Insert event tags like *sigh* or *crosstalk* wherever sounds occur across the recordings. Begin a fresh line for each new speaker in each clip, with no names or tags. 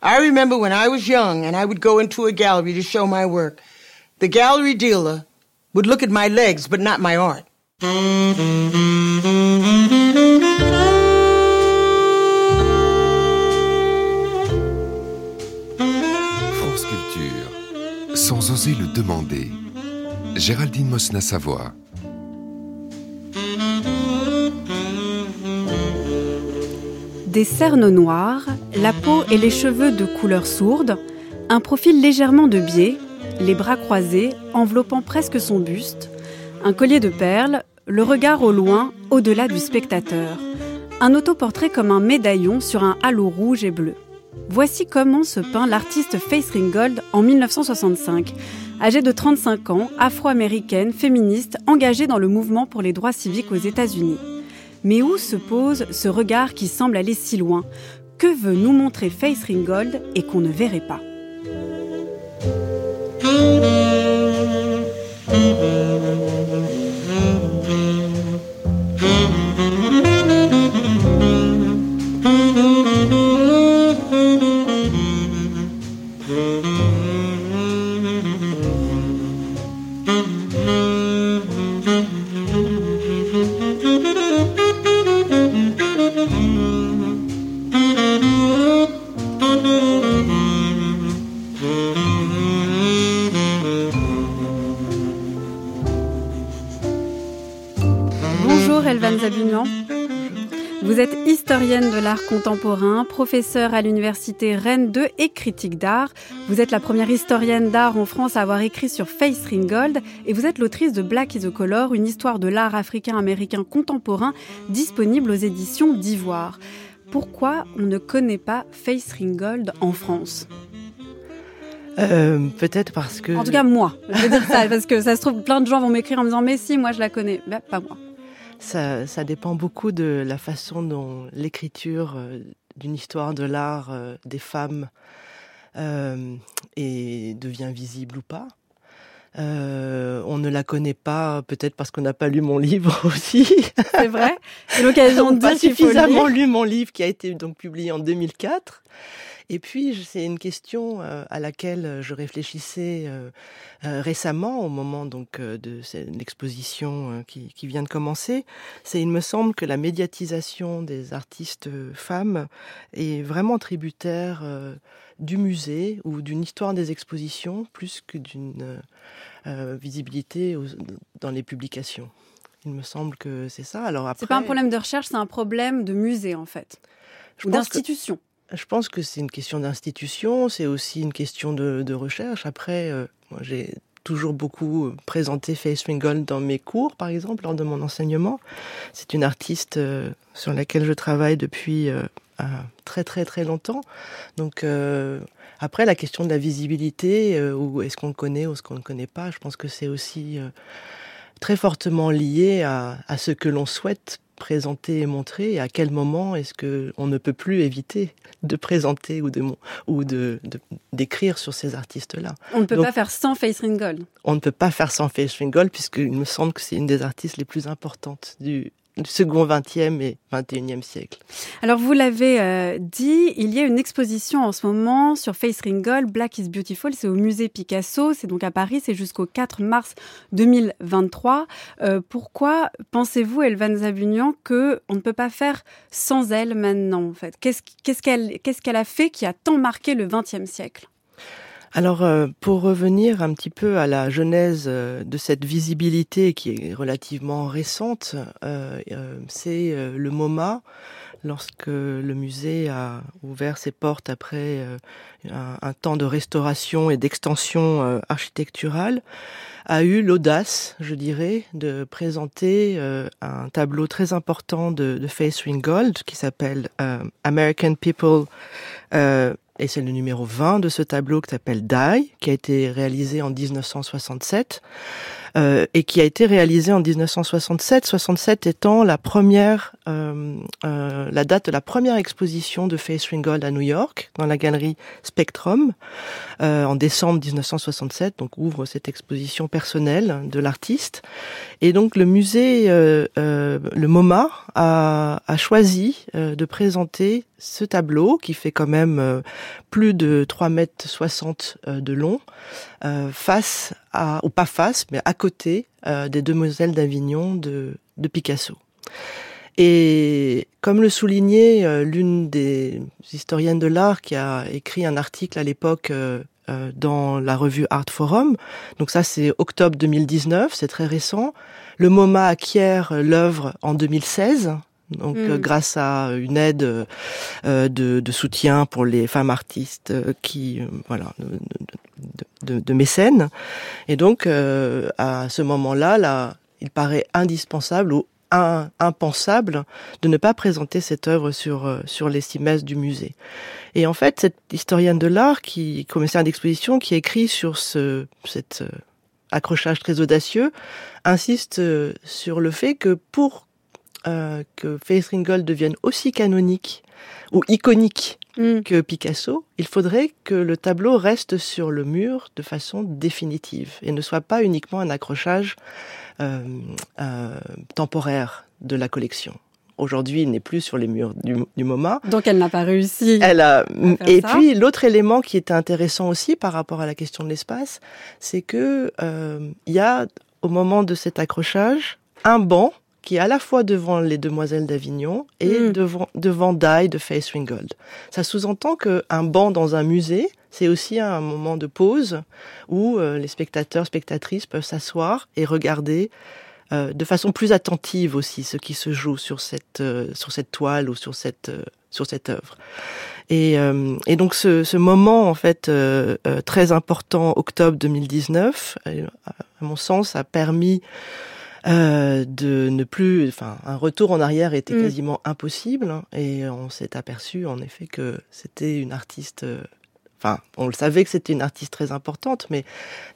I remember when I was young and I would go into a gallery to show my work. The gallery dealer would look at my legs, but not my art.
France Culture, sans oser le demander. Géraldine Mosna-Savoie.
Des cernes noires, la peau et les cheveux de couleur sourde, un profil légèrement de biais, les bras croisés, enveloppant presque son buste, un collier de perles, le regard au loin, au-delà du spectateur. Un autoportrait comme un médaillon sur un halo rouge et bleu. Voici comment se peint l'artiste Face Ringgold en 1965. Âgée de 35 ans, afro-américaine, féministe, engagée dans le mouvement pour les droits civiques aux États-Unis. Mais où se pose ce regard qui semble aller si loin? Que veut nous montrer Face Ringgold et qu'on ne verrait pas? Vous êtes historienne de l'art contemporain, professeure à l'université Rennes 2 et critique d'art. Vous êtes la première historienne d'art en France à avoir écrit sur Face Ringgold et vous êtes l'autrice de Black is a Color, une histoire de l'art africain-américain contemporain disponible aux éditions d'Ivoire. Pourquoi on ne connaît pas Face Ringgold en France?
Euh, Peut-être parce que.
En tout cas, moi. Je vais dire ça, parce que ça se trouve, plein de gens vont m'écrire en me disant Mais si, moi je la connais. Ben, pas moi.
Ça, ça dépend beaucoup de la façon dont l'écriture euh, d'une histoire de l'art euh, des femmes euh, et devient visible ou pas. Euh, on ne la connaît pas, peut-être parce qu'on n'a pas lu mon livre *laughs* aussi.
C'est vrai C'est l'occasion
On
de dire
suffisamment lu mon livre qui a été donc publié en 2004. Et puis, c'est une question euh, à laquelle je réfléchissais euh, euh, récemment, au moment donc euh, de l'exposition euh, qui, qui vient de commencer. C'est, il me semble, que la médiatisation des artistes euh, femmes est vraiment tributaire euh, du musée ou d'une histoire des expositions, plus que d'une euh, euh, visibilité aux- dans les publications. Il me semble que c'est ça. Alors après,
C'est pas un problème de recherche, c'est un problème de musée en fait.
je
Ou
que-
d'institution.
Je pense que c'est une question d'institution, c'est aussi une question de, recherche. Après, euh, moi, j'ai toujours beaucoup euh, présenté Faith Ringgold dans mes cours, par exemple, lors de mon enseignement. C'est une artiste euh, sur laquelle je travaille depuis très très très longtemps. Donc après, la question de la visibilité, ou est-ce qu'on connaît ou est-ce qu'on ne connaît pas, je pense que c'est aussi très fortement lié à ce que l'on souhaite présenter et montrer et à quel moment est-ce que on ne peut plus éviter de présenter ou de ou de d'écrire sur ces artistes-là.
On ne peut
Donc-
pas faire sans Face Ringgold.
On ne peut pas faire sans Faith Ringgold puisqu'il me semble que c'est une des artistes les plus importantes du second 20e et 21e siècle.
Alors vous l'avez euh, dit, il y a une exposition en ce moment sur Face Ringgold, Black is Beautiful, c'est au musée Picasso, c'est donc à Paris, c'est jusqu'au 4 mars 2023. Euh, pourquoi pensez-vous, Elvan Zabunian, que on ne peut pas faire sans elle maintenant en fait? Qu'est-ce qu'elle a fait qui a tant marqué le 20e siècle?
Alors, euh, pour revenir un petit peu à la genèse euh, de cette visibilité qui est relativement récente, euh, c'est le MoMA, lorsque le musée a ouvert ses portes après un, temps de restauration et d'extension architecturale, a eu l'audace, je dirais, de présenter un tableau très important de, de Faith Ringgold qui s'appelle American People et c'est le numéro 20 de ce tableau qui s'appelle Die, qui a été réalisé en 1967 euh, et qui a été réalisé en 1967, 67 étant la première, euh, euh, la date de la première exposition de Faith Ringgold à New York, dans la galerie Spectrum, euh, en décembre 1967. Donc ouvre cette exposition personnelle de l'artiste. Et donc le musée, euh, euh, le MoMA, a, a choisi de présenter ce tableau qui fait quand même plus de 3 mètres 60 de long, face à, ou pas face, mais à côté des Demoiselles d'Avignon de, de Picasso. Et comme le soulignait euh, l'une des historiennes de l'art qui a écrit un article à l'époque euh, euh, dans la revue Art Forum, donc ça c'est octobre 2019, c'est très récent, le MoMA acquiert l'œuvre en 2016, donc hmm. grâce à une aide de, de, soutien pour les femmes artistes qui voilà de, de, de, mécènes et donc à ce moment-là là il paraît indispensable ou impensable de ne pas présenter cette œuvre sur euh, sur les cimaises du musée. Et en fait, cette historienne de l'art, qui commissaire d'exposition, qui écrit sur ce cet euh, accrochage très audacieux, insiste euh, sur le fait que pour que Faith Ringgold devienne aussi canonique ou iconique mm. que Picasso, il faudrait que le tableau reste sur le mur de façon définitive et ne soit pas uniquement un accrochage euh, euh, temporaire de la collection. Aujourd'hui, il n'est plus sur les murs du, du MoMA.
Donc, elle n'a pas réussi.
Elle a. Et puis, l'autre élément qui était intéressant aussi par rapport à la question de l'espace, c'est que euh, il y a au moment de cet accrochage un banc qui est à la fois devant les demoiselles d'Avignon et mm. devant, devant Die de Face Ringgold. Ça sous-entend qu'un banc dans un musée, c'est aussi un moment de pause où euh, les spectateurs, spectatrices peuvent s'asseoir et regarder euh, de façon plus attentive aussi ce qui se joue sur cette, euh, sur cette toile ou sur cette, sur cette œuvre. Et, et donc ce, ce, moment en fait très important, octobre 2019, à mon sens, a permis euh, de ne plus, enfin, un retour en arrière était mm. quasiment impossible, hein, et on s'est aperçu en effet que c'était une artiste. Euh, enfin, on le savait que c'était une artiste très importante, mais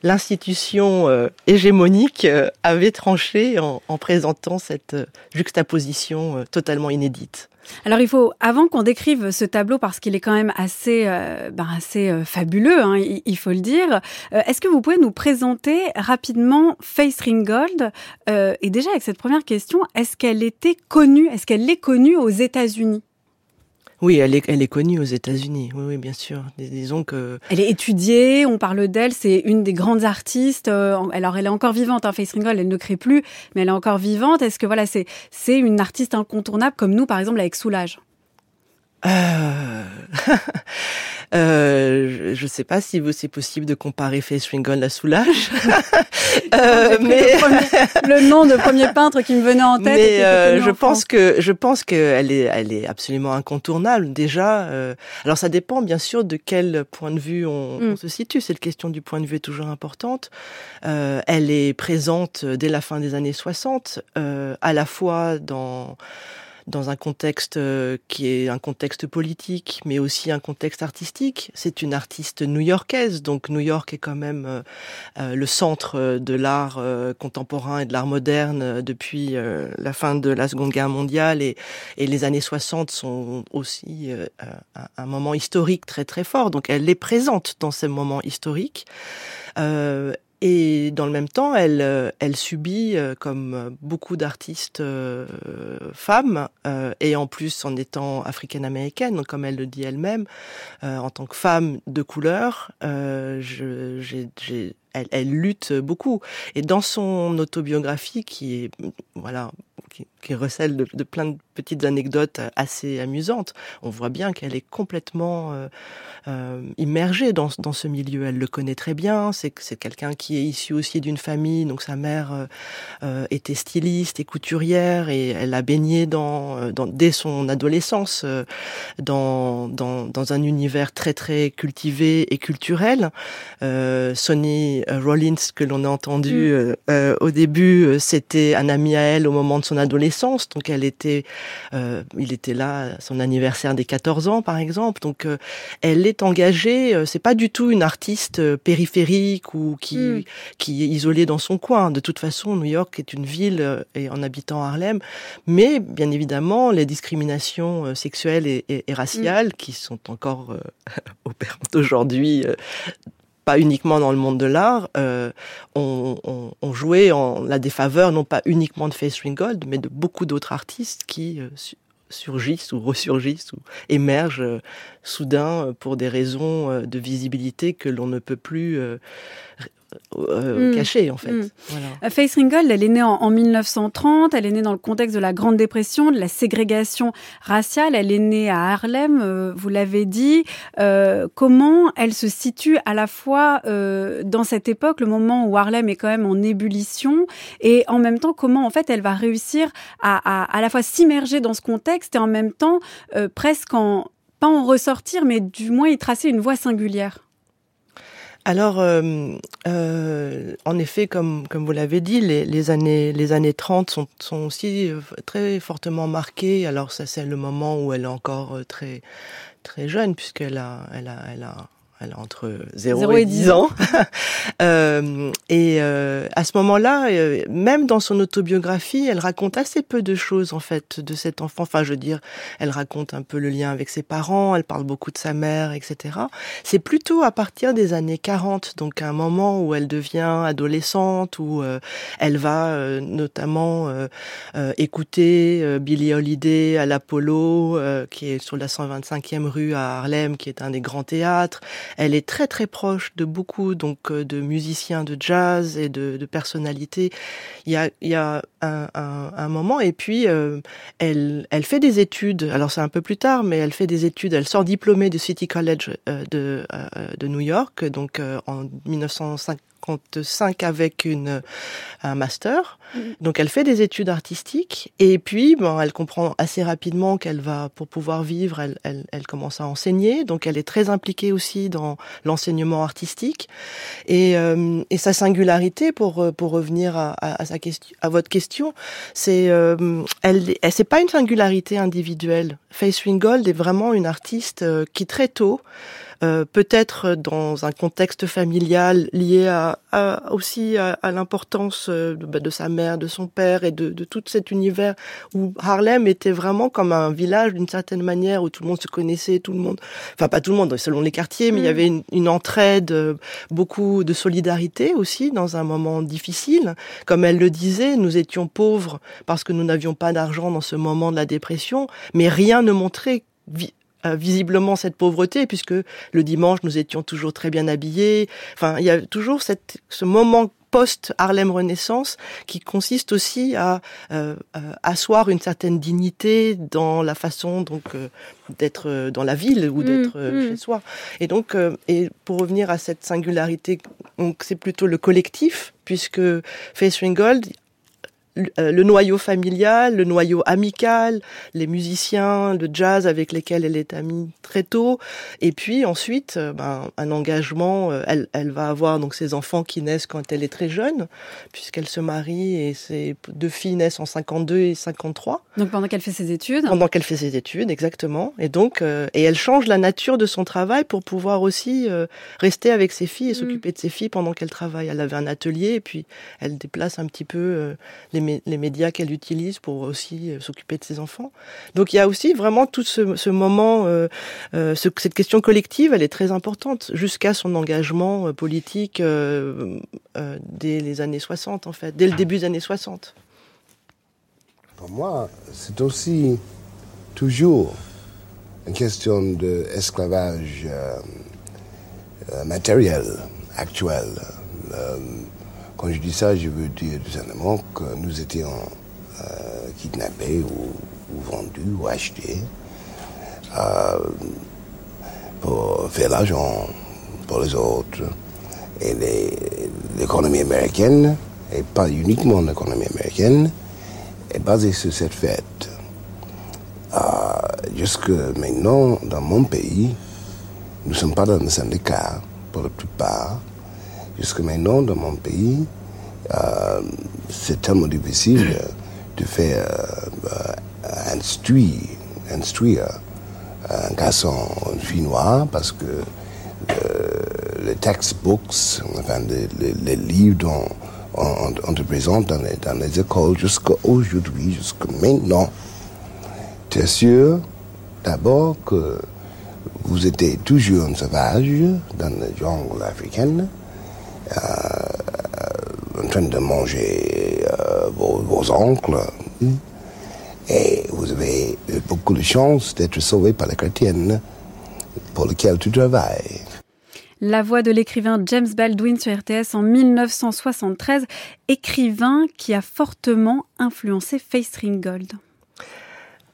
l'institution euh, hégémonique avait tranché en, en présentant cette juxtaposition totalement inédite.
Alors il faut, avant qu'on décrive ce tableau, parce qu'il est quand même assez, euh, ben, assez euh, fabuleux, hein, il, faut le dire, euh, est-ce que vous pouvez nous présenter rapidement Face Ringgold Et déjà avec cette première question, est-ce qu'elle était connue, est-ce qu'elle est connue aux États-Unis?
Oui, elle est, elle est connue aux États-Unis. Oui, oui, bien sûr. Disons que.
Elle est étudiée. On parle d'elle. C'est une des grandes artistes. Euh, alors, elle est encore vivante. Hein, Face Ringgold, elle ne crée plus, mais elle est encore vivante. Est-ce que voilà, c'est c'est une artiste incontournable comme nous, par exemple, avec Soulage?
Euh... *laughs* Euh, je ne sais pas si c'est possible de comparer Face Ringgold à Soulage. *laughs*
euh, mais le, nom de premier peintre qui me venait en tête.
Mais euh, je pense que je pense qu'elle est elle est absolument incontournable déjà. Alors ça dépend bien sûr de quel point de vue on, mm. on se situe. Cette question du point de vue est toujours importante. Elle est présente dès la fin des années 60, à la fois dans dans un contexte euh, qui est un contexte politique, mais aussi un contexte artistique. C'est une artiste new-yorkaise, donc New York est quand même euh, euh, le centre de l'art contemporain et de l'art moderne depuis la fin de la Seconde Guerre mondiale et, les années 60 sont aussi un moment historique très très fort. Donc elle est présente dans ces moments historiques. Et dans le même temps, elle, euh, elle subit, euh, comme beaucoup d'artistes euh, femmes, et en plus en étant africaine-américaine, comme elle le dit elle-même, en tant que femme de couleur, je, j'ai, elle, elle, lutte beaucoup. Et dans son autobiographie, qui est voilà qui, qui recèle de, de, plein de petites anecdotes assez amusantes. On voit bien qu'elle est complètement euh, euh, immergée dans, dans, ce milieu. Elle le connaît très bien. C'est c'est quelqu'un qui est issu aussi d'une famille. Donc sa mère euh, euh était styliste et couturière et elle a baigné dans, euh, dans dès son adolescence euh, dans, dans, dans un univers très très cultivé et culturel. Sonny Rollins que l'on a entendu mm. au début, c'était un ami à elle au moment de son adolescence, donc elle était, euh, il était là, son anniversaire des 14 ans par exemple, donc euh, elle est engagée. Euh, c'est pas du tout une artiste périphérique ou qui mm. qui est isolée dans son coin. De toute façon, New York est une ville et en habitant Harlem, mais bien évidemment les discriminations sexuelles et, et, et raciales mm. qui sont encore *laughs* opérantes aujourd'hui pas uniquement dans le monde de l'art, euh, on, jouait en la défaveur non pas uniquement de Face Ringgold, mais de beaucoup d'autres artistes qui euh, surgissent ou ressurgissent ou émergent soudain pour des raisons de visibilité que l'on ne peut plus euh, mm. en fait. Mm.
Euh, Faith Ringgold, elle est née en, 1930, elle est née dans le contexte de la Grande Dépression, de la ségrégation raciale, elle est née à Harlem, euh, vous l'avez dit. comment elle se situe à la fois dans cette époque, le moment où Harlem est quand même en ébullition, et en même temps comment en fait elle va réussir à, à, à la fois s'immerger dans ce contexte et en même temps presque en pas en ressortir, mais du moins y tracer une voie singulière?
Alors, euh, euh, en effet, comme, comme vous l'avez dit, les, les, années, les années 30 sont, sont aussi euh, très fortement marquées. Alors, ça, c'est le moment où elle est encore très, très jeune, puisqu'elle a, elle a, elle a elle a entre 0, et 10 ans. *laughs* euh, et euh, à ce moment-là, euh, même dans son autobiographie, elle raconte assez peu de choses en fait de cet enfant. Enfin, je veux dire, elle raconte un peu le lien avec ses parents, elle parle beaucoup de sa mère, etc. C'est plutôt à partir des années 40, donc à un moment où elle devient adolescente, où euh, elle va notamment écouter Billie Holiday à l'Apollo, qui est sur la 125e rue à Harlem, qui est un des grands théâtres. Elle est très très proche de beaucoup donc euh, de musiciens de jazz et de, de personnalités. Il y a, il y a un, un, un moment et puis euh, elle, elle fait des études. Alors c'est un peu plus tard, mais elle fait des études. Elle sort diplômée du City College euh, de, de New York, donc en 1950 cinq avec une, un master. Mm. Donc elle fait des études artistiques et puis bon, elle comprend assez rapidement qu'elle va, pour pouvoir vivre, elle, elle, elle, commence à enseigner. Donc elle est très impliquée aussi dans l'enseignement artistique. Et, euh, et, sa singularité, pour, pour revenir à, à, sa question, à votre question, c'est euh, elle, elle c'est pas une singularité individuelle. Faith Ringgold est vraiment une artiste euh, qui très tôt euh, peut-être dans un contexte familial lié à, aussi à, l'importance euh, bah, de, sa mère, de son père et de, de tout cet univers où Harlem était vraiment comme un village d'une certaine manière où tout le monde se connaissait, tout le monde, enfin pas tout le monde selon les quartiers, mais il y mm. avait une, une, entraide, euh, beaucoup de solidarité aussi dans un moment difficile. Comme elle le disait, nous étions pauvres parce que nous n'avions pas d'argent dans ce moment de la dépression, mais rien ne montrait euh, visiblement cette pauvreté, puisque le dimanche, nous étions toujours très bien habillés. Enfin, il y a toujours cette, ce moment post-Harlem Renaissance qui consiste aussi à euh, euh, asseoir une certaine dignité dans la façon donc d'être dans la ville ou mmh, d'être mmh. chez soi. Et donc, et pour revenir à cette singularité, donc c'est plutôt le collectif puisque Faith Ringgold euh, le noyau familial, le noyau amical, les musiciens de jazz avec lesquels elle est amie très tôt, et puis ensuite euh, ben, un engagement. Euh, elle, elle, va avoir donc ses enfants qui naissent quand elle est très jeune, puisqu'elle se marie et ses deux filles naissent en 52 et 53.
Donc pendant qu'elle fait ses études.
Pendant qu'elle fait ses études, exactement. Et donc et elle change la nature de son travail pour pouvoir aussi rester avec ses filles et mm. s'occuper de ses filles pendant qu'elle travaille. Elle avait un atelier et puis elle déplace un petit peu les les médias qu'elle utilise pour aussi euh, s'occuper de ses enfants. Donc il y a aussi vraiment tout ce, moment, euh, euh, cette question collective, elle est très importante jusqu'à son engagement politique dès les années 60 en fait, dès le début des années 60.
Pour moi, c'est aussi toujours une question d'esclavage matériel, actuel. Quand je dis ça, je veux dire tout simplement que nous étions euh, kidnappés ou, vendus ou achetés euh, pour faire l'argent pour les autres. Et l'économie américaine, et pas uniquement l'économie américaine, est basée sur cette fête. Euh, jusque maintenant, dans mon pays, nous ne sommes pas dans le syndicat pour la plupart. Jusque maintenant, dans mon pays, euh, c'est tellement difficile de faire euh, instruire, instruire un garçon, une fille noire, parce que euh, les textbooks, enfin les, livres dont on, on, te présente dans les, dans les écoles jusqu'à aujourd'hui, jusqu'à maintenant, tu es sûr d'abord que vous étiez toujours un sauvage dans la jungle africaine, euh, en train de manger euh, vos, vos, oncles. Et vous avez beaucoup de chance d'être sauvé par la chrétienne pour laquelle tu travailles.
La voix de l'écrivain James Baldwin sur RTS en 1973, écrivain qui a fortement influencé Face Ringgold.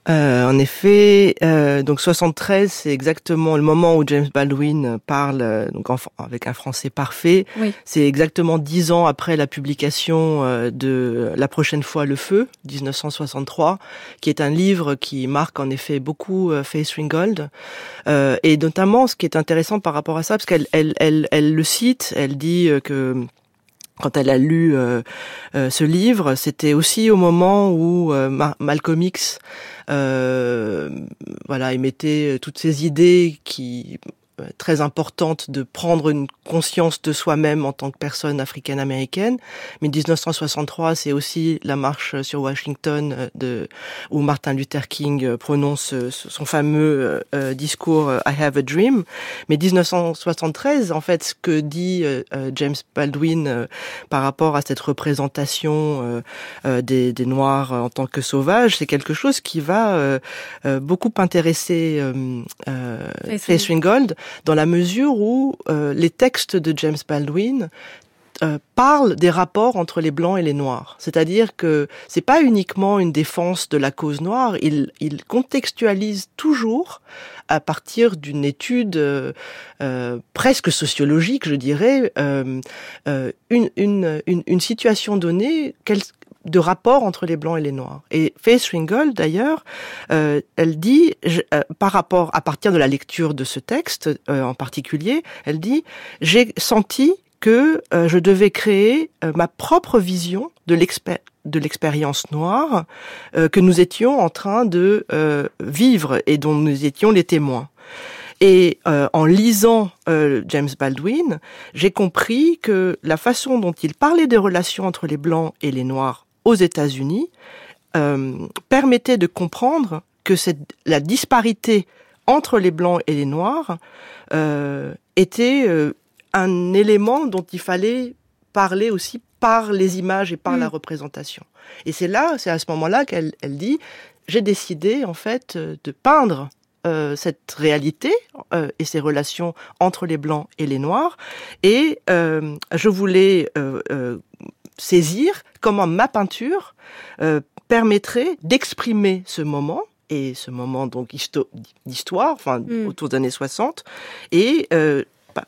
Euh, en effet, euh, donc 73, c'est exactement le moment où James Baldwin parle euh, donc avec un français parfait. C'est exactement dix ans après la publication euh, de La prochaine fois le feu, 1963, qui est un livre qui marque en effet beaucoup Face Ringgold. et notamment, ce qui est intéressant par rapport à ça, parce qu'elle elle, elle, elle le cite, elle dit que quand elle a lu euh, euh, ce livre, c'était aussi au moment où euh, Malcolm X voilà émettait toutes ces idées qui euh, très importante de prendre une conscience de soi-même en tant que personne africaine-américaine. Mais 1963, c'est aussi la marche sur Washington euh, de, où Martin Luther King euh, prononce son fameux discours I have a dream. Mais 1973, en fait, ce que dit James Baldwin par rapport à cette représentation des, des, Noirs en tant que sauvages, c'est quelque chose qui va beaucoup intéresser Ringgold dans la mesure où euh, les textes de James Baldwin euh, parlent des rapports entre les blancs et les noirs. C'est-à-dire que c'est pas uniquement une défense de la cause noire, il, il contextualise toujours à partir d'une étude euh, euh presque sociologique, je dirais, euh, une, une, une, une, situation donnée, de rapport entre les blancs et les noirs. Et Faith Ringgold, d'ailleurs, euh, elle dit, euh, par rapport, à partir de la lecture de ce texte euh, en particulier, elle dit, j'ai senti que je devais créer ma propre vision de l'expérience noire que nous étions en train de vivre et dont nous étions les témoins. Et en lisant James Baldwin, j'ai compris que la façon dont il parlait des relations entre les blancs et les noirs aux États-Unis euh, permettait de comprendre que cette, la disparité entre les blancs et les noirs euh, était euh, un élément dont il fallait parler aussi par les images et par la mm. représentation. Et c'est là, c'est à ce moment-là qu'elle elle dit, j'ai décidé en fait de peindre euh, cette réalité euh, et ces relations entre les blancs et les noirs. Et euh, je voulais saisir comment ma peinture euh, permettrait d'exprimer ce moment et ce moment donc d'histoire, enfin mm. autour des années 60, et euh,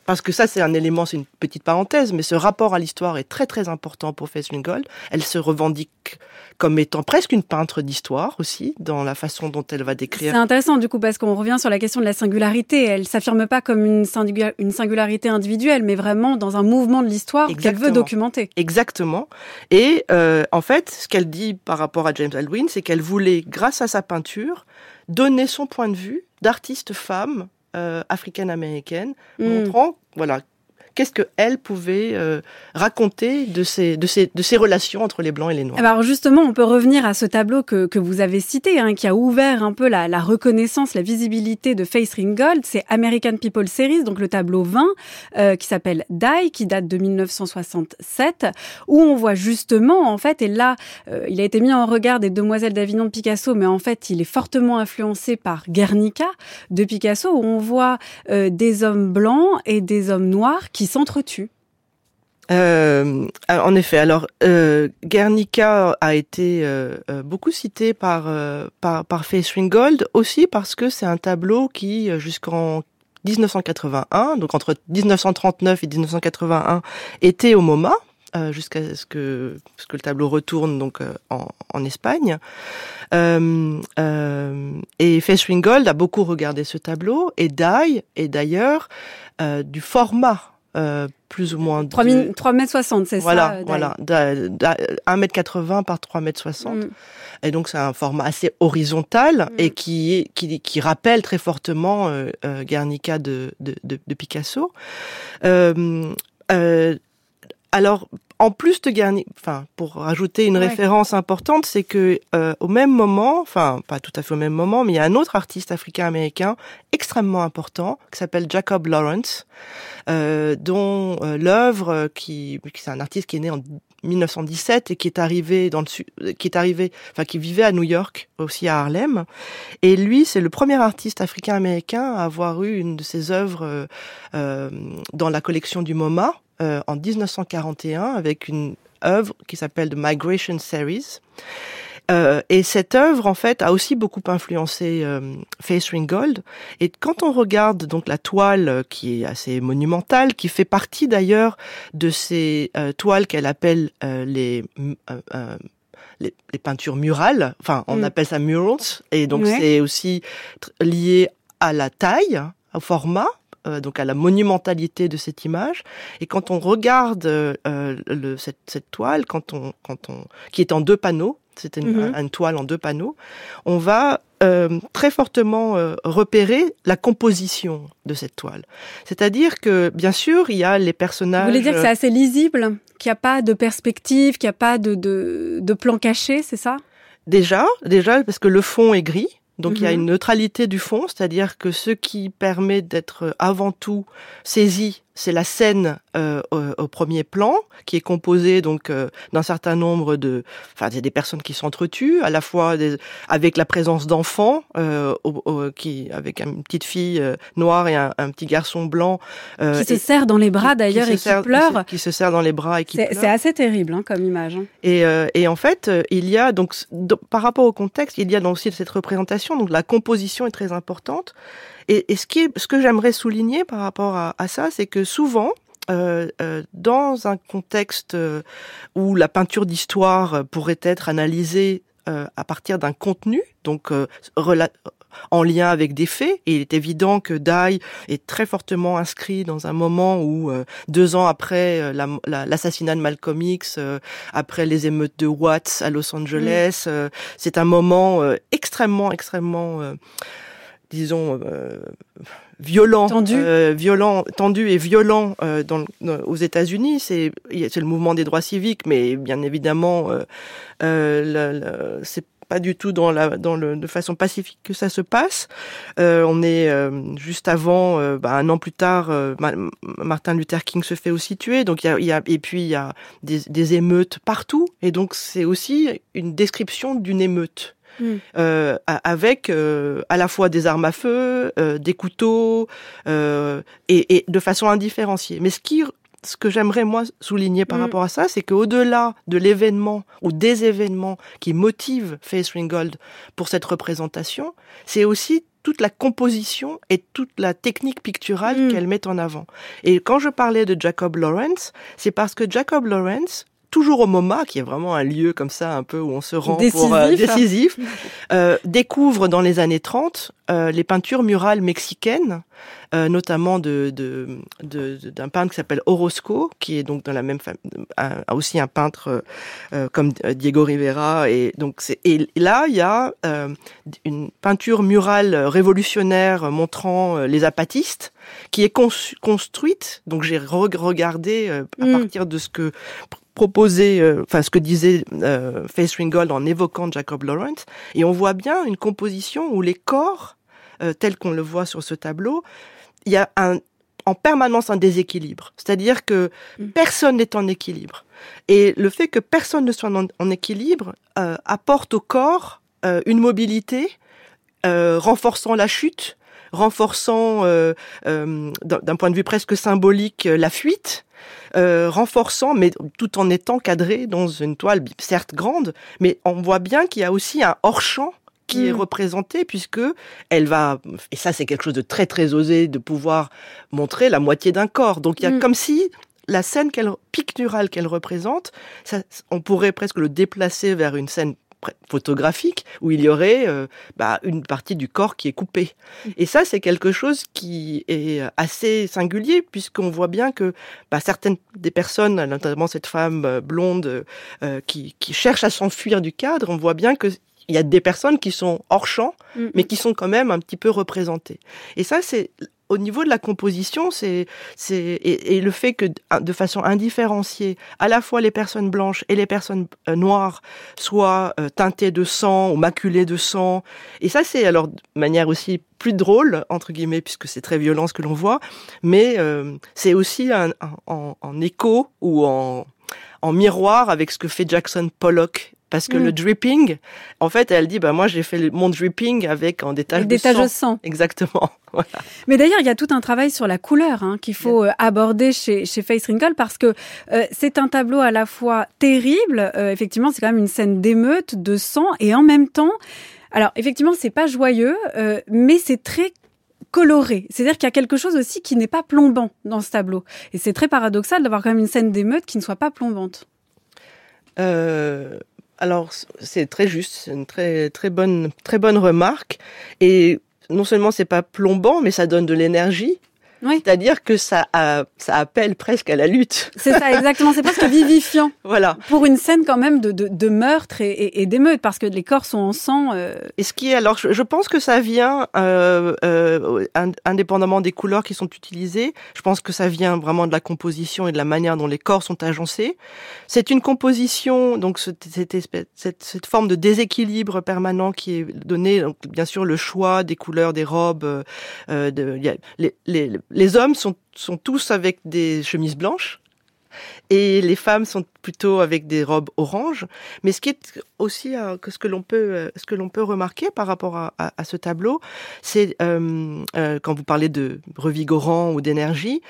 parce que ça c'est un élément, c'est une petite parenthèse, mais ce rapport à l'histoire est très très important pour Gold. Elle se revendique comme étant presque une peintre d'histoire aussi, dans la façon dont elle va décrire.
C'est intéressant du coup parce qu'on revient sur la question de la singularité. Elle s'affirme pas comme une, singularité individuelle, mais vraiment dans un mouvement de l'histoire qu'elle veut documenter.
Exactement. Et euh, en fait, ce qu'elle dit par rapport à James Baldwin, c'est qu'elle voulait, grâce à sa peinture, donner son point de vue d'artiste femme africaine-américaine, mm. montrant voilà qu'est-ce qu'elle pouvait euh, raconter de ces, de, ces, de ces relations entre les Blancs et les Noirs?
Alors justement, on peut revenir à ce tableau que, que vous avez cité, hein, qui a ouvert un peu la, reconnaissance, la visibilité de Face Ringgold. C'est American People Series, donc le tableau 20, euh, qui s'appelle Die, qui date de 1967, où on voit justement, en fait, et là, euh, il a été mis en regard des Demoiselles d'Avignon de Picasso, mais en fait, il est fortement influencé par Guernica de Picasso, où on voit des hommes blancs et des hommes noirs qui s'entretuent.
Euh, en effet, alors euh, Guernica a été euh, euh, beaucoup cité par par, par Face Ringgold aussi parce que c'est un tableau qui jusqu'en 1981, donc entre 1939 et 1981, était au MoMA jusqu'à ce que le tableau retourne donc en, Espagne. et Face Ringgold a beaucoup regardé ce tableau et Dye est d'ailleurs du format euh, plus ou moins
3, m 3 mètres 60, c'est
ça Voilà, 1 mètre 80 par 3 mètres 60. Mm. Et donc c'est un format assez horizontal mm. et qui, qui, qui rappelle très fortement euh, euh Guernica de, de, de, de Picasso. Euh, euh, alors, en plus de Garnier, enfin, pour rajouter une référence importante, c'est que euh, au même moment, enfin, pas tout à fait au même moment, mais il y a un autre artiste africain-américain extrêmement important qui s'appelle Jacob Lawrence, euh, dont euh, l'œuvre, qui, c'est un artiste qui est né en 1917 et qui est arrivé dans le qui est arrivé, enfin, qui vivait à New York, aussi à Harlem. Et lui, c'est le premier artiste africain-américain à avoir eu une de ses œuvres euh, dans la collection du MoMA euh, en 1941 avec une œuvre qui s'appelle The Migration Series. Euh, et cette œuvre, en fait, a aussi beaucoup influencé euh, Face Ringgold. Et quand on regarde donc la toile euh, qui est assez monumentale, qui fait partie d'ailleurs de ces euh, toiles qu'elle appelle les, les, les, peintures murales, enfin on mm. appelle ça murals, et donc c'est aussi lié à la taille, au format, euh, donc à la monumentalité de cette image. Et quand on regarde euh, le, cette, cette, toile, quand on, quand on, qui est en deux panneaux, c'était une, mhm. toile en deux panneaux, on va euh, très fortement euh, repérer la composition de cette toile. C'est-à-dire que, bien sûr, il y a les personnages...
Vous voulez dire que c'est assez lisible, qu'il n'y a pas de perspective, qu'il n'y a pas de, de, de plan caché, c'est ça?
Déjà, déjà, parce que le fond est gris, donc il y a mhm. une neutralité du fond, c'est-à-dire que ce qui permet d'être avant tout saisi c'est la scène euh, au, premier plan qui est composée donc euh, d'un certain nombre de, enfin des personnes qui s'entretuent, à la fois des, avec la présence d'enfants, euh, qui avec une petite fille noire et un, un, petit garçon blanc
qui se serre dans les bras d'ailleurs et qui pleure,
qui se, serre dans les bras et qui
C'est assez terrible hein, comme image. Hein.
Et, et en fait, il y a donc par rapport au contexte, il y a aussi cette représentation, donc la composition est très importante. Et, ce, qui est, ce que j'aimerais souligner par rapport à, ça, c'est que souvent, euh, euh, dans un contexte euh, où la peinture d'histoire pourrait être analysée euh, à partir d'un contenu, donc euh, en lien avec des faits. Et il est évident que Dai est très fortement inscrit dans un moment où, deux ans après l'assassinat de Malcolm X, après les émeutes de Watts à Los Angeles, c'est un moment extrêmement, extrêmement disons, euh, violent,
tendu.
Euh, violent, tendu et violent euh, dans, aux États-Unis. C'est c'est le mouvement des droits civiques, mais bien évidemment, euh, euh c'est pas du tout dans la dans le de façon pacifique que ça se passe. Euh, on est juste avant, bah, un an plus tard, Martin Luther King se fait aussi tuer. Donc il y a, y a, et puis il y a des, des émeutes partout. Et donc c'est aussi une description d'une émeute. Mm. euh, avec euh, à la fois des armes à feu, euh, des couteaux, et, et, de façon indifférenciée. Mais ce qui ce que j'aimerais moi souligner par mm. rapport à ça, c'est qu'au-delà de l'événement ou des événements qui motivent Face Ringgold pour cette représentation, c'est aussi toute la composition et toute la technique picturale mm. qu'elle met en avant. Et quand je parlais de Jacob Lawrence, c'est parce que Jacob Lawrence toujours au MoMA, qui est vraiment un lieu comme ça, un peu où on se rend pour euh, décisif, euh, découvre dans les années 30 euh, les peintures murales mexicaines, euh, notamment de, de, de, d'un peintre qui s'appelle Orozco, qui est donc dans la même famille, aussi un peintre euh, comme Diego Rivera. Et donc c'est, et là il y a une peinture murale révolutionnaire montrant les apatistes, qui est construite. Donc j'ai regardé à mm. partir de ce que proposé, euh, enfin ce que disait euh, Face Ringgold en évoquant Jacob Lawrence, et on voit bien une composition où les corps, euh, tels qu'on le voit sur ce tableau, il y a un, en permanence un déséquilibre. C'est-à-dire que mm. personne n'est en équilibre. Et le fait que personne ne soit en, équilibre euh, apporte au corps euh, une mobilité, renforçant la chute, renforçant d'un point de vue presque symbolique la fuite, euh, renforçant, mais tout en étant cadré dans une toile certes grande, mais on voit bien qu'il y a aussi un hors-champ qui est mm. représenté puisque elle va et ça c'est quelque chose de très très osé de pouvoir montrer la moitié d'un corps. Donc il y a mm. comme si la scène qu'elle picturale qu'elle représente, ça, on pourrait presque le déplacer vers une scène photographique où il y aurait euh, bah, une partie du corps qui est coupée. Et ça, c'est quelque chose qui est assez singulier puisqu'on voit bien que bah, certaines des personnes, notamment cette femme euh, blonde euh, qui, qui cherche à s'enfuir du cadre, on voit bien que il y a des personnes qui sont hors champ, mm. mais qui sont quand même un petit peu représentées. Et ça, c'est au niveau de la composition, c'est c'est et, le fait que de façon indifférenciée, à la fois les personnes blanches et les personnes euh, noires soient euh, teintées de sang ou maculées de sang. Et ça, c'est alors de manière aussi plus drôle entre guillemets puisque c'est très violent ce que l'on voit, mais euh, c'est aussi un, en, en écho ou en en miroir avec ce que fait Jackson Pollock parce que mm. le dripping, en fait, elle dit, bah moi j'ai fait mon dripping avec en des taches,
des
de,
taches
sang.
de sang.
Exactement. *laughs* Voilà.
Mais d'ailleurs, il y a tout un travail sur la couleur hein, qu'il faut euh, aborder chez, chez Face Wrinkle parce que euh, c'est un tableau à la fois terrible, euh, effectivement, c'est quand même une scène d'émeute, de sang, et en même temps, alors effectivement, c'est pas joyeux, euh, mais c'est très coloré. C'est-à-dire qu'il y a quelque chose aussi qui n'est pas plombant dans ce tableau. Et c'est très paradoxal d'avoir quand même une scène d'émeute qui ne soit pas plombante.
Euh, alors c'est très juste, c'est une très très bonne très bonne remarque et non seulement c'est pas plombant mais ça donne de l'énergie.
Oui.
C'est-à-dire que ça, a, ça appelle presque à la lutte.
C'est ça, exactement. C'est presque vivifiant. *laughs*
voilà.
Pour une scène quand même de, de, de meurtre et, et, et d'émeute, parce que les corps sont en sang. Euh...
Et ce qui est, alors, je, je pense que ça vient, euh, euh, indépendamment des couleurs qui sont utilisées, je pense que ça vient vraiment de la composition et de la manière dont les corps sont agencés. C'est une composition, donc cette, cette, cette, cette forme de déséquilibre permanent qui est donné, donc, bien sûr, le choix des couleurs des robes, euh, de, y a les, les les hommes sont, sont tous avec des chemises blanches et les femmes sont plutôt avec des robes oranges. Mais ce qui est aussi euh, que ce que l'on peut euh, ce que l'on peut remarquer par rapport à, à, à ce tableau, c'est euh, euh, quand vous parlez de revigorant ou d'énergie,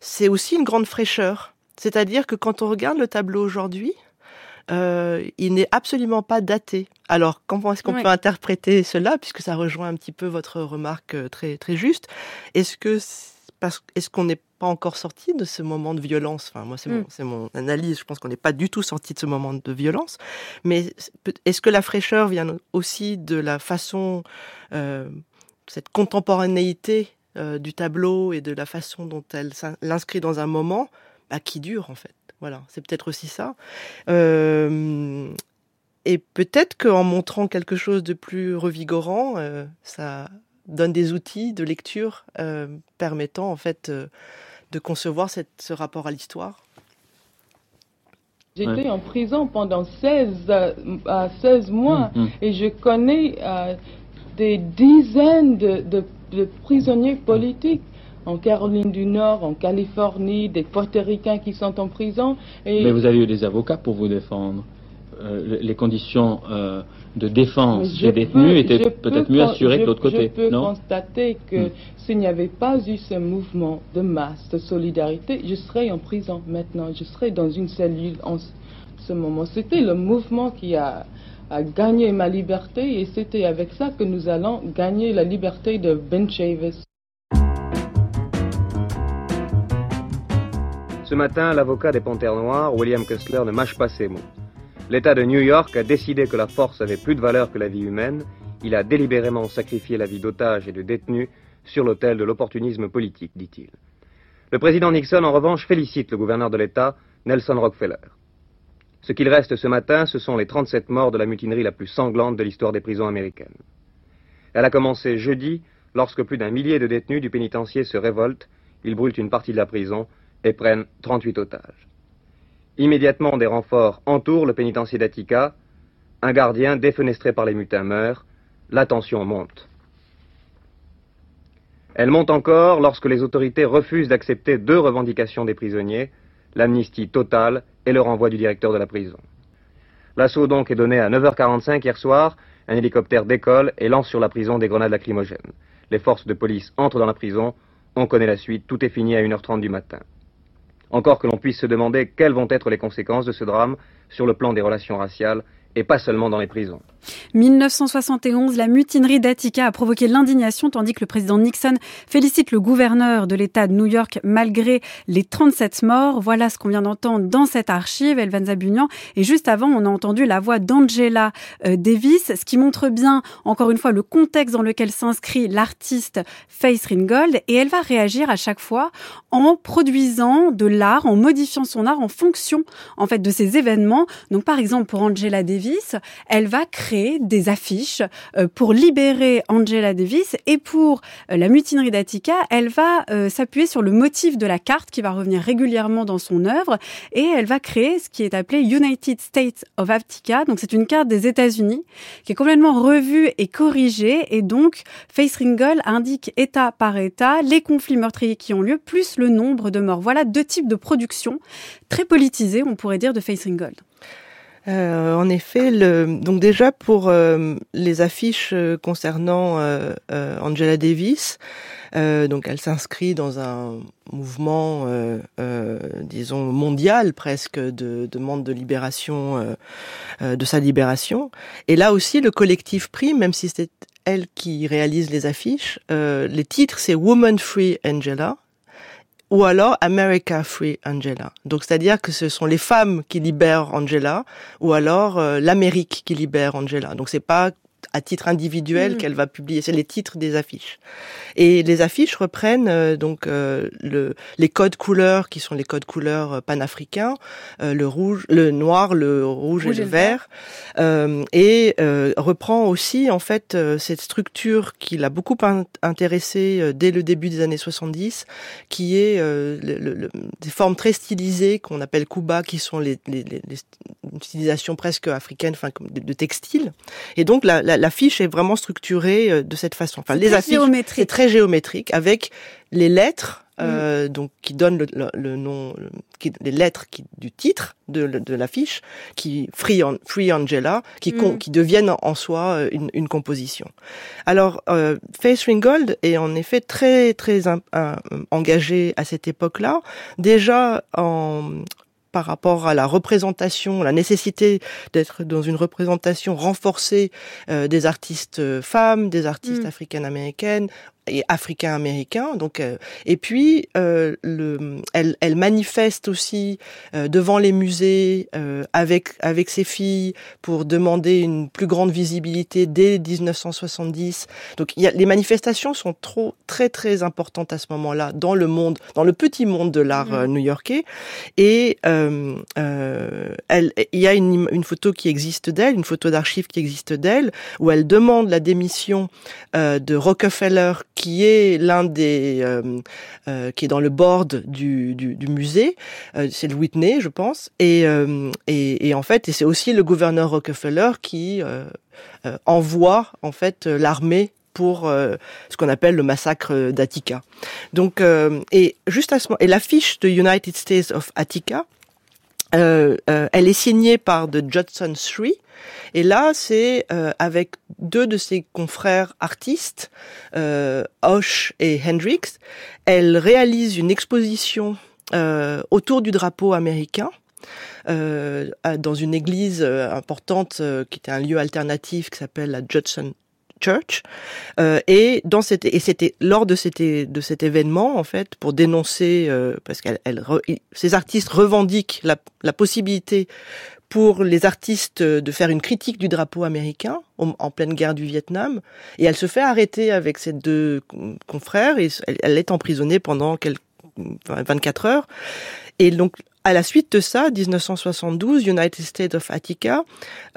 c'est aussi une grande fraîcheur. C'est-à-dire que quand on regarde le tableau aujourd'hui, euh, il n'est absolument pas daté. Alors, comment est-ce qu'on peut interpréter cela, puisque ça rejoint un petit peu votre remarque très très juste? Est-ce que parce est-ce qu'on n'est pas encore sorti de ce moment de violence? Enfin, moi, c'est mon, mm. mon analyse. Je pense qu'on n'est pas du tout sorti de ce moment de violence. Mais est-ce que la fraîcheur vient aussi de la façon, euh, cette contemporanéité euh, du tableau et de la façon dont elle l'inscrit dans un moment bah, qui dure en fait? Voilà, c'est peut-être aussi ça. Euh, et peut-être qu'en montrant quelque chose de plus revigorant, euh, ça donne des outils de lecture euh, permettant en fait euh, de concevoir cette, ce rapport à l'histoire.
J'étais ouais. en prison pendant 16, euh, 16 mois mmh, mmh. et je connais euh, des dizaines de, de, de, prisonniers politiques en Caroline du Nord, en Californie, des portoricains qui sont en prison.
Et... Mais vous avez eu des avocats pour vous défendre. Euh, les conditions euh, de défense des détenus peux, étaient peut-être mieux assurées que l'autre côté.
Je peux
non?
constater que hmm. s'il n'y avait pas eu ce mouvement de masse, de solidarité, je serais en prison maintenant. Je serais dans une cellule en ce moment. C'était le mouvement qui a, a, gagné ma liberté et c'était avec ça que nous allons gagner la liberté de Ben Chavis.
Ce matin, l'avocat des Panthères Noires, William Kessler, ne mâche pas ses mots. L'État de New York a décidé que la force avait plus de valeur que la vie humaine. Il a délibérément sacrifié la vie d'otages et de détenus sur l'autel de l'opportunisme politique, dit-il. Le président Nixon, en revanche, félicite le gouverneur de l'État, Nelson Rockefeller. Ce qu'il reste ce matin, ce sont les 37 morts de la mutinerie la plus sanglante de l'histoire des prisons américaines. Elle a commencé jeudi, lorsque plus d'un millier de détenus du pénitencier se révoltent, ils brûlent une partie de la prison et prennent 38 otages. Immédiatement, des renforts entourent le pénitencier d'Attica. Un gardien défenestré par les mutins meurt. La tension monte. Elle monte encore lorsque les autorités refusent d'accepter deux revendications des prisonniers, l'amnistie totale et le renvoi du directeur de la prison. L'assaut donc est donné à 9h45 hier soir. Un hélicoptère décolle et lance sur la prison des grenades lacrymogènes. Les forces de police entrent dans la prison. On connaît la suite. Tout est fini à 1h30 du matin. Encore que l'on puisse se demander quelles vont être les conséquences de ce drame sur le plan des relations raciales et pas seulement dans les prisons.
1971, la mutinerie d'Attica a provoqué l'indignation tandis que le président Nixon félicite le gouverneur de l'État de New York malgré les 37 morts. Voilà ce qu'on vient d'entendre dans cette archive, Elvan Zabunian. Et juste avant, on a entendu la voix d'Angela euh, Davis, ce qui montre bien, encore une fois, le contexte dans lequel s'inscrit l'artiste Faith Ringgold. Et elle va réagir à chaque fois en produisant de l'art, en modifiant son art en fonction, en fait, de ces événements. Donc, par exemple, pour Angela Davis, elle va créer des affiches pour libérer Angela Davis et pour la mutinerie d'Attica, elle va s'appuyer sur le motif de la carte qui va revenir régulièrement dans son œuvre et elle va créer ce qui est appelé United States of Attica. Donc c'est une carte des États-Unis qui est complètement revue et corrigée et donc Face Ringold indique état par état les conflits meurtriers qui ont lieu plus le nombre de morts. Voilà deux types de production très politisées, on pourrait dire, de Face Ringold.
Euh, en effet, le, donc déjà pour euh, les affiches euh, concernant euh, Angela Davis, donc elle s'inscrit dans un mouvement, disons mondial presque, de demande de libération, de sa libération. Et là aussi, le collectif Prime, même si c'est elle qui réalise les affiches, les titres c'est Woman Free Angela ou alors America Free Angela. Donc c'est-à-dire que ce sont les femmes qui libèrent Angela ou alors euh, l'Amérique qui libère Angela. Donc c'est pas à titre individuel mm. qu'elle va publier. C'est les titres des affiches. Et les affiches reprennent euh, donc euh, le, les codes couleurs qui sont les codes couleurs euh, panafricains, le rouge, le noir, le rouge, et le vert, et reprend aussi en fait cette structure qui l'a beaucoup intéressé dès le début des années 70, qui est le, des formes très stylisées qu'on appelle kuba, qui sont les, les, les, utilisations presque africaines, enfin de, de textiles. Et donc la, la l'affiche est vraiment structurée euh, de cette façon.
Enfin, les affiches,
c'est très géométrique avec les lettres euh, mm. donc qui donnent le, nom, qui, les lettres qui, du titre de, de l'affiche, qui Free, Free Angela, qui, mm. qui deviennent en soi euh, une, une composition. Alors, euh, Face Ringgold est en effet très très engagé à cette époque-là, déjà en par rapport à la représentation, la nécessité d'être dans une représentation renforcée euh, des artistes euh, femmes, des artistes mm. africaines-américaines, et africain-américain. Donc, euh, et puis, euh, le, elle, elle, manifeste aussi euh, devant les musées avec avec ses filles pour demander une plus grande visibilité dès 1970. Donc, il y a, les manifestations sont trop très très importantes à ce moment-là dans le monde, dans le petit monde de l'art mmh. new-yorkais. Et elle, il y a une, une photo qui existe d'elle, une photo d'archive qui existe d'elle, où elle demande la démission de Rockefeller qui est l'un des euh, euh, qui est dans le board du, du, musée, euh, c'est le Whitney, je pense, et, et, et en fait, et c'est aussi le gouverneur Rockefeller qui envoie en fait l'armée pour ce qu'on appelle le massacre d'Attica. Donc, et juste à ce moment, et l'affiche de United States of Attica, euh, elle est signée par The Judson Three, et là, c'est euh, avec deux de ses confrères artistes, euh, Hoche et Hendrix. Elle réalise une exposition euh, autour du drapeau américain. Euh, dans une église euh, importante qui était un lieu alternatif qui s'appelle la Judson Church. Euh, et dans cette et c'était lors de cet de cet événement en fait pour dénoncer parce qu'elle ces artistes revendiquent la, la possibilité pour les artistes de faire une critique du drapeau américain en pleine guerre du Vietnam. Et elle se fait arrêter avec ses deux confrères et elle est emprisonnée pendant quelques 24 heures. Et donc, à la suite de ça, 1972, United States of Attica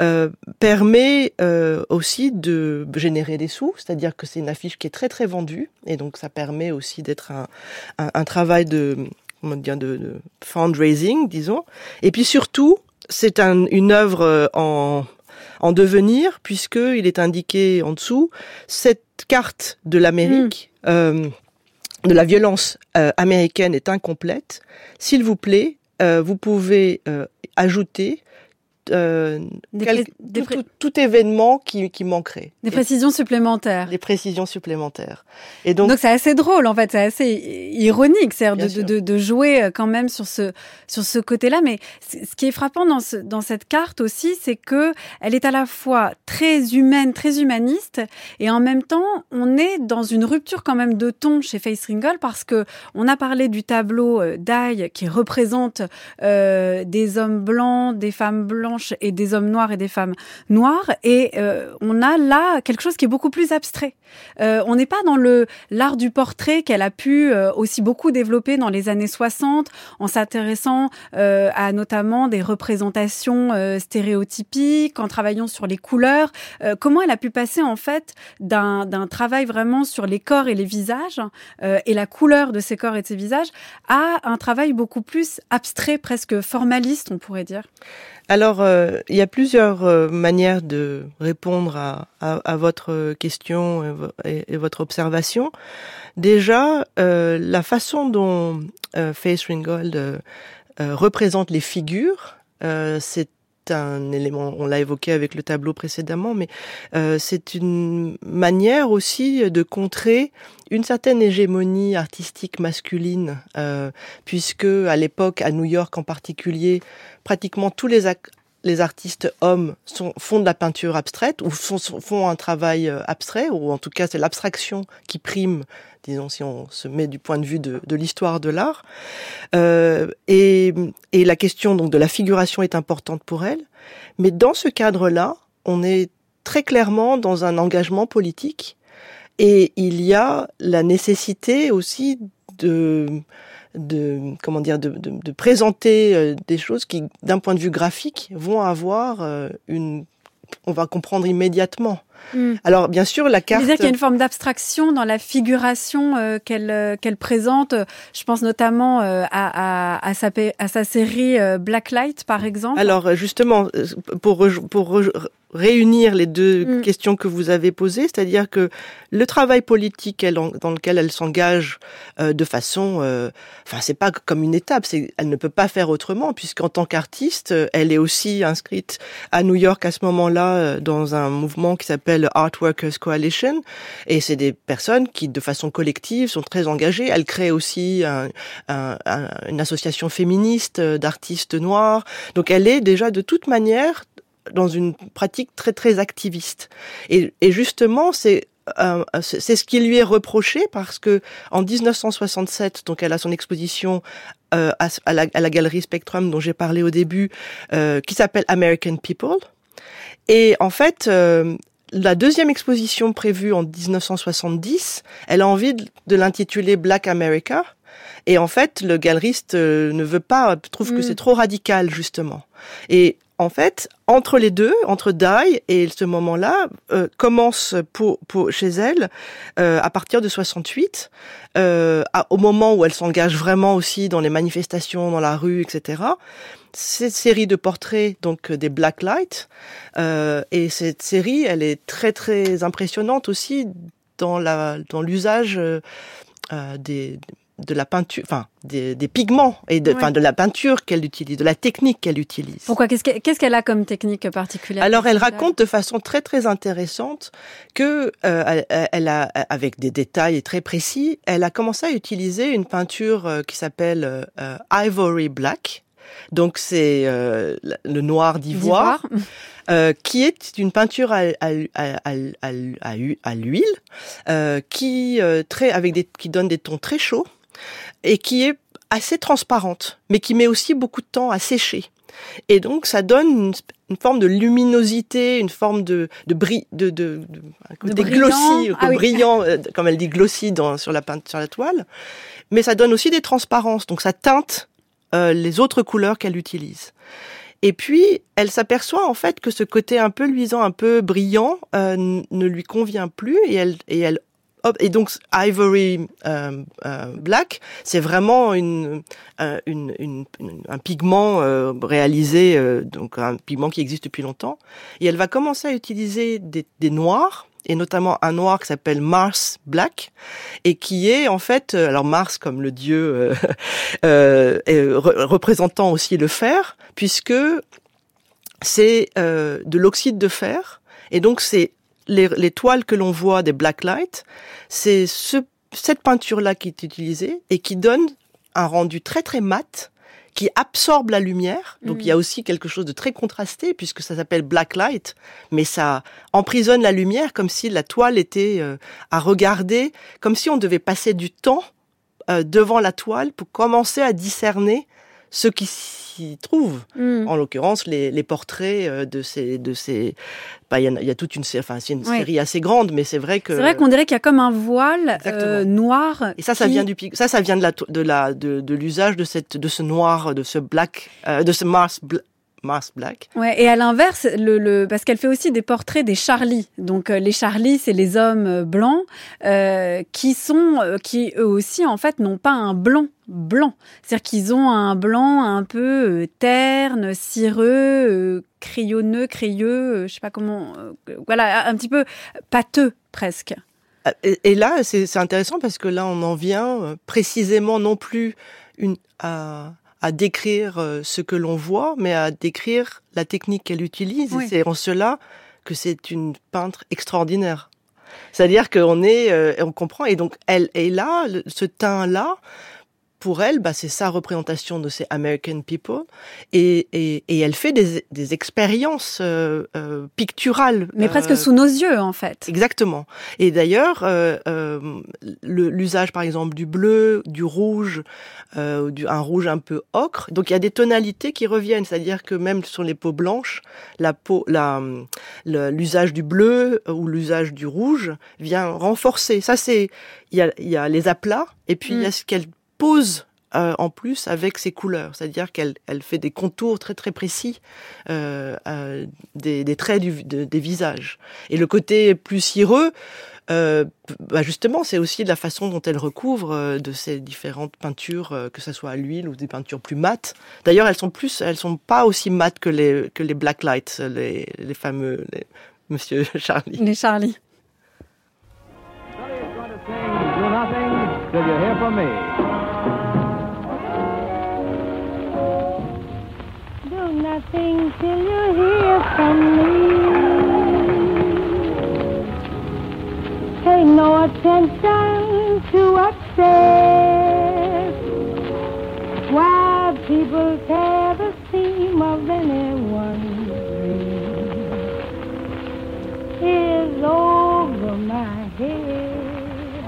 euh, permet euh, aussi de générer des sous, c'est-à-dire que c'est une affiche qui est très très vendue, et donc ça permet aussi d'être un, un, un, travail de, comment dire, de, de fundraising, disons. Et puis surtout, c'est un, une œuvre euh, en, en devenir, puisqu'il est indiqué en dessous, cette carte de l'Amérique, mm. euh, de la violence euh, américaine est incomplète. S'il vous plaît, euh, vous pouvez euh, ajouter euh, tout, événement qui, qui, manquerait.
Des précisions supplémentaires.
Des précisions supplémentaires.
Et donc, donc c'est assez drôle en fait, c'est assez ironique, c'est de, de, de, jouer euh, quand même sur ce sur ce côté-là. Mais ce qui est frappant dans ce, dans cette carte aussi, c'est que elle est à la fois très humaine, très humaniste, et en même temps, on est dans une rupture quand même de ton chez Face Ringle parce que on a parlé du tableau euh, d'Aille qui représente euh, des hommes blancs, des femmes blanches et des hommes noirs et des femmes noires. Et euh, on a là quelque chose qui est beaucoup plus abstrait. Euh, on n'est pas dans le l'art du portrait qu'elle a pu euh, aussi beaucoup développer dans les années 60 en s'intéressant à notamment des représentations stéréotypiques, en travaillant sur les couleurs. comment elle a pu passer en fait d'un travail vraiment sur les corps et les visages et la couleur de ces corps et de ces visages à un travail beaucoup plus abstrait, presque formaliste, on pourrait dire?
Alors, euh, il y a plusieurs euh, manières de répondre à, votre question et, votre observation. Déjà, euh, la façon dont Face Ringgold représente les figures, c'est un élément, on l'a évoqué avec le tableau précédemment, mais c'est une manière aussi de contrer une certaine hégémonie artistique masculine, puisque à l'époque, à New York en particulier, pratiquement tous les, les artistes hommes font de la peinture abstraite ou font, font un travail euh, abstrait, ou en tout cas c'est l'abstraction qui prime, disons si on se met du point de vue de, de l'histoire de l'art. Euh, et, et la question donc de la figuration est importante pour elle, mais dans ce cadre-là, on est très clairement dans un engagement politique et il y a la nécessité aussi de de comment dire de, de, de présenter euh, des choses qui d'un point de vue graphique vont avoir euh, une on va comprendre immédiatement. Hmm. Alors bien sûr la carte.
dire qu'il y a une forme d'abstraction dans la figuration euh, qu'elle qu'elle présente. Je pense notamment à, à, à, sa, à sa série Blacklight par exemple.
Alors justement pour pour réunir les deux mm. questions que vous avez posées, c'est-à-dire que le travail politique dans lequel elle s'engage euh, de façon, euh, enfin c'est pas comme une étape, c'est elle ne peut pas faire autrement puisqu'en tant qu'artiste, elle est aussi inscrite à New York à ce moment-là euh, dans un mouvement qui s'appelle Art Workers Coalition et c'est des personnes qui de façon collective sont très engagées. Elle crée aussi un, un, une association féministe d'artistes noirs, donc elle est déjà de toute manière dans une pratique très très activiste. Et, et justement, c'est euh, c'est ce qui lui est reproché parce que en 1967, donc elle a son exposition euh, à, à, la, à, la, galerie Spectrum dont j'ai parlé au début, euh, qui s'appelle American People. Et en fait, la deuxième exposition prévue en 1970, elle a envie de, de l'intituler Black America. Et en fait, le galeriste ne veut pas, trouve que mm. c'est trop radical justement. Et en fait, entre les deux, entre Die et ce moment-là, euh, commence pour, pour, chez elle euh, à partir de 68, euh, au moment où elle s'engage vraiment aussi dans les manifestations, dans la rue, etc. Cette série de portraits, donc des Black Light, et cette série, elle est très très impressionnante aussi dans dans l'usage euh, des de la peinture, enfin des, pigments et de, enfin de la peinture qu'elle utilise, de la technique qu'elle utilise.
Pourquoi? Qu'est-ce qu'elle a comme technique particulière?
Alors elle raconte de façon très très intéressante que euh, elle a, avec des détails très précis, elle a commencé à utiliser une peinture euh, qui s'appelle euh, Ivory Black. Donc c'est le noir d'ivoire. qui est une peinture à, à, à, à l'huile, qui très avec des qui donne des tons très chauds et qui est assez transparente, mais qui met aussi beaucoup de temps à sécher. Et donc, ça donne une, forme de luminosité, une forme de de bri, de, de, de, côté glossy, ah brillant, euh, comme elle dit glossy dans, sur la sur la toile. Mais ça donne aussi des transparences, donc ça teinte euh, les autres couleurs qu'elle utilise. Et puis, elle s'aperçoit en fait que ce côté un peu luisant, un peu brillant, euh, ne lui convient plus, et elle et elle et donc Ivory euh, euh, Black, c'est vraiment une, euh, une, une, un pigment euh, réalisé, donc un pigment qui existe depuis longtemps. Et elle va commencer à utiliser des, des noirs et notamment un noir qui s'appelle Mars Black et qui est en fait alors Mars comme le dieu euh, *laughs* représentant aussi le fer puisque c'est de l'oxyde de fer et donc c'est les, toiles que l'on voit des blacklight, c'est ce, cette peinture-là qui est utilisée et qui donne un rendu très très mat qui absorbe la lumière. Donc il y a mm. aussi quelque chose de très contrasté puisque ça s'appelle blacklight, mais ça emprisonne la lumière comme si la toile était euh, à regarder, comme si on devait passer du temps euh, devant la toile pour commencer à discerner ce qui s'y trouvent.
Mm.
En l'occurrence, les, les portraits euh, de ces, de ces, bah, il y, a- il y a toute une, enfin, c'est une série assez grande, mais c'est vrai que.
C'est vrai qu'on dirait qu'il y a comme un voile euh, noir.
Et ça, ça
qui-
vient du ça, ça vient de la, de la, de, de l'usage de cette, de ce noir, de ce black, euh, de ce Mars, bl- Mars black.
Ouais, et à l'inverse, le, le, parce qu'elle fait aussi des portraits des Charlie. Donc euh, les Charlie, c'est les hommes euh, blancs euh, qui sont, euh, qui eux aussi en fait n'ont pas un blanc blanc. C'est-à-dire qu'ils ont un blanc un peu terne, cireux, crayonneux, crayeux, je sais pas comment, voilà, un petit peu pâteux presque.
Et, là, c'est intéressant parce que là, on en vient précisément non plus une, à, à décrire euh, ce que l'on voit, mais à décrire la technique qu'elle utilise.
Oui.
C'est en cela que c'est une peintre extraordinaire. C'est-à-dire qu'on est, euh, on comprend, et donc elle est là, ce teint-là, pour elle, bah, c'est sa représentation de ces American people, et, et, et elle fait des, des expériences euh, euh, picturales.
Mais
euh,
presque sous nos yeux en fait.
Exactement. Et d'ailleurs, euh, euh, l'usage par exemple du bleu, du rouge, euh, du, un rouge un peu ocre. Donc il y a des tonalités qui reviennent, c'est-à-dire que même sur les peaux blanches, la peau, la, l'usage du bleu ou l'usage du rouge vient renforcer. Ça c'est, il y a, il y a les aplats et puis il y a ce qu'elle pose. euh, en plus avec ses couleurs, c'est-à-dire qu'elle elle fait des contours très très précis euh, euh, des, des traits du, de- des visages. Et le côté plus cireux, euh, bah justement, c'est aussi la façon dont elle recouvre euh, de ces différentes peintures, euh, que ce soit à l'huile ou des peintures plus mates. D'ailleurs, elles sont plus, elles sont pas aussi mates que les que les black lights, les, les fameux les- Monsieur *laughs* Charlie.
Les Charlie.
Nothing till you hear from me.
Pay no attention to what's said. Why people tear the seam of anyone's dream is over my head.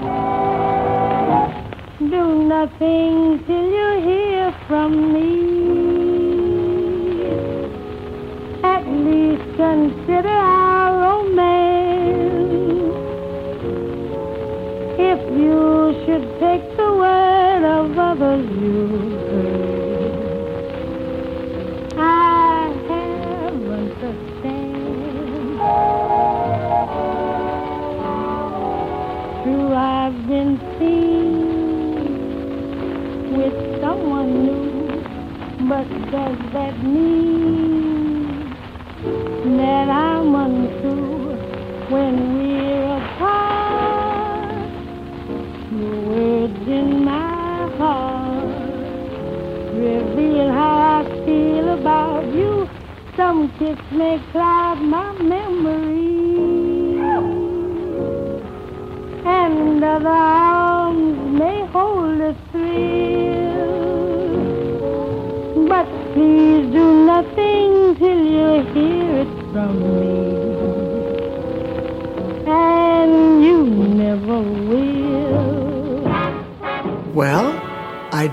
Do nothing till you hear from me. Consider our romance. If you should take the word of others you've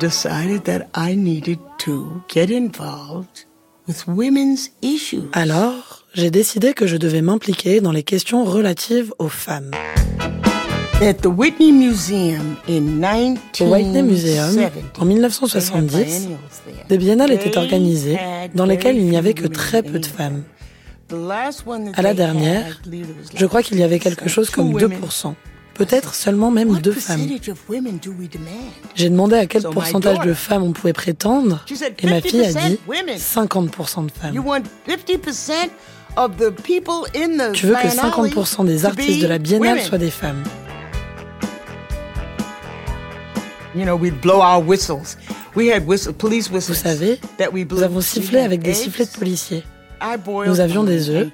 decided that I needed to get involved with women's issues.
Alors, j'ai décidé que je devais m'impliquer dans les questions relatives aux femmes.
At the Whitney Museum in
Au Whitney Museum,
1970,
en 1970, des biennales étaient organisées dans lesquelles il n'y avait que très peu de femmes. À la dernière, je crois qu'il y avait quelque chose comme 2%, peut-être seulement même deux femmes. J'ai demandé à quel pourcentage de femmes on pouvait prétendre, et ma fille a dit 50% de femmes.
You want 50% of the people in the
Tu veux que
biennale
50% des artistes de la biennale soient des femmes.
You know, we'd blow our whistles. We had whistle, police whistles.
Vous savez,
that we blew.
nous avons
We
sifflé avec des sifflets de policiers.
I boiled
Nous avions des œufs.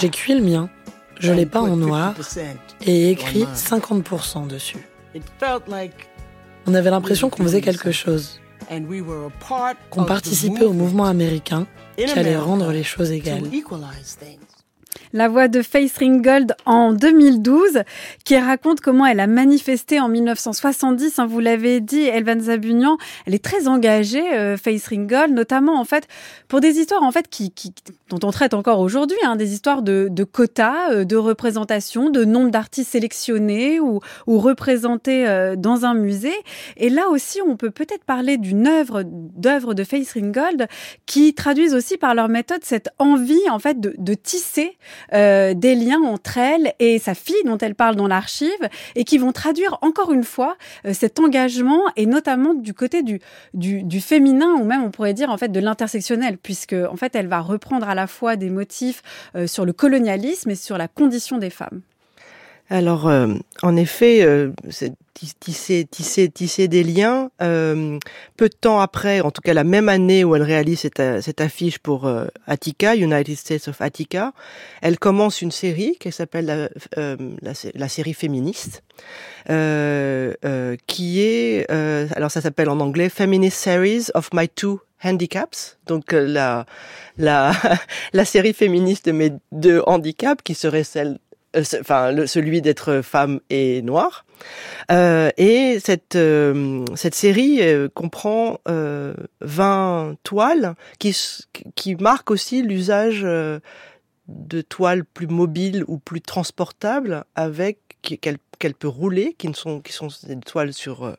J'ai cuit le mien, je l'ai peint en noir
50%
et écrit
on
50% dessus. On avait l'impression qu'on faisait quelque chose, qu'on participait au mouvement américain
in
qui allait rendre les choses égales.
La voix de Face Ringgold en 2012, qui raconte comment elle a manifesté en 1970. Hein, vous l'avez dit, Elvan Zabunian, elle est très engagée, euh, Face Ringgold, notamment en fait pour des histoires en fait qui, qui dont on traite encore aujourd'hui, hein, des histoires de, de quotas, euh, de représentation, de nombre d'artistes sélectionnés ou, ou représentés euh, dans un musée. Et là aussi, on peut peut-être parler d'une œuvre d'œuvres de Face Ringgold qui traduisent aussi par leur méthode cette envie en fait de, de tisser euh, des liens entre elle et sa fille dont elle parle dans l'archive et qui vont traduire encore une fois euh, cet engagement et notamment du côté du, du, du féminin ou même on pourrait dire en fait de l'intersectionnel puisque en fait elle va reprendre à la fois des motifs euh, sur le colonialisme et sur la condition des femmes.
Alors, euh, en effet, euh, tisser, des liens. Euh, peu de temps après, en tout cas la même année où elle réalise cette, cette affiche pour euh, Attica, United States of Attica, elle commence une série qui s'appelle la, euh, série féministe, qui est, alors ça s'appelle en anglais Feminist Series of My Two handicaps, donc la *laughs* la série féministe de mes deux handicaps qui serait celle euh, enfin celui d'être femme et noire. Euh, et cette euh, série euh, comprend 20 toiles qui marquent aussi l'usage de toiles plus mobiles ou plus transportables avec qu'elle qu'elle peut rouler, qui ne sont qui sont des toiles sur, euh,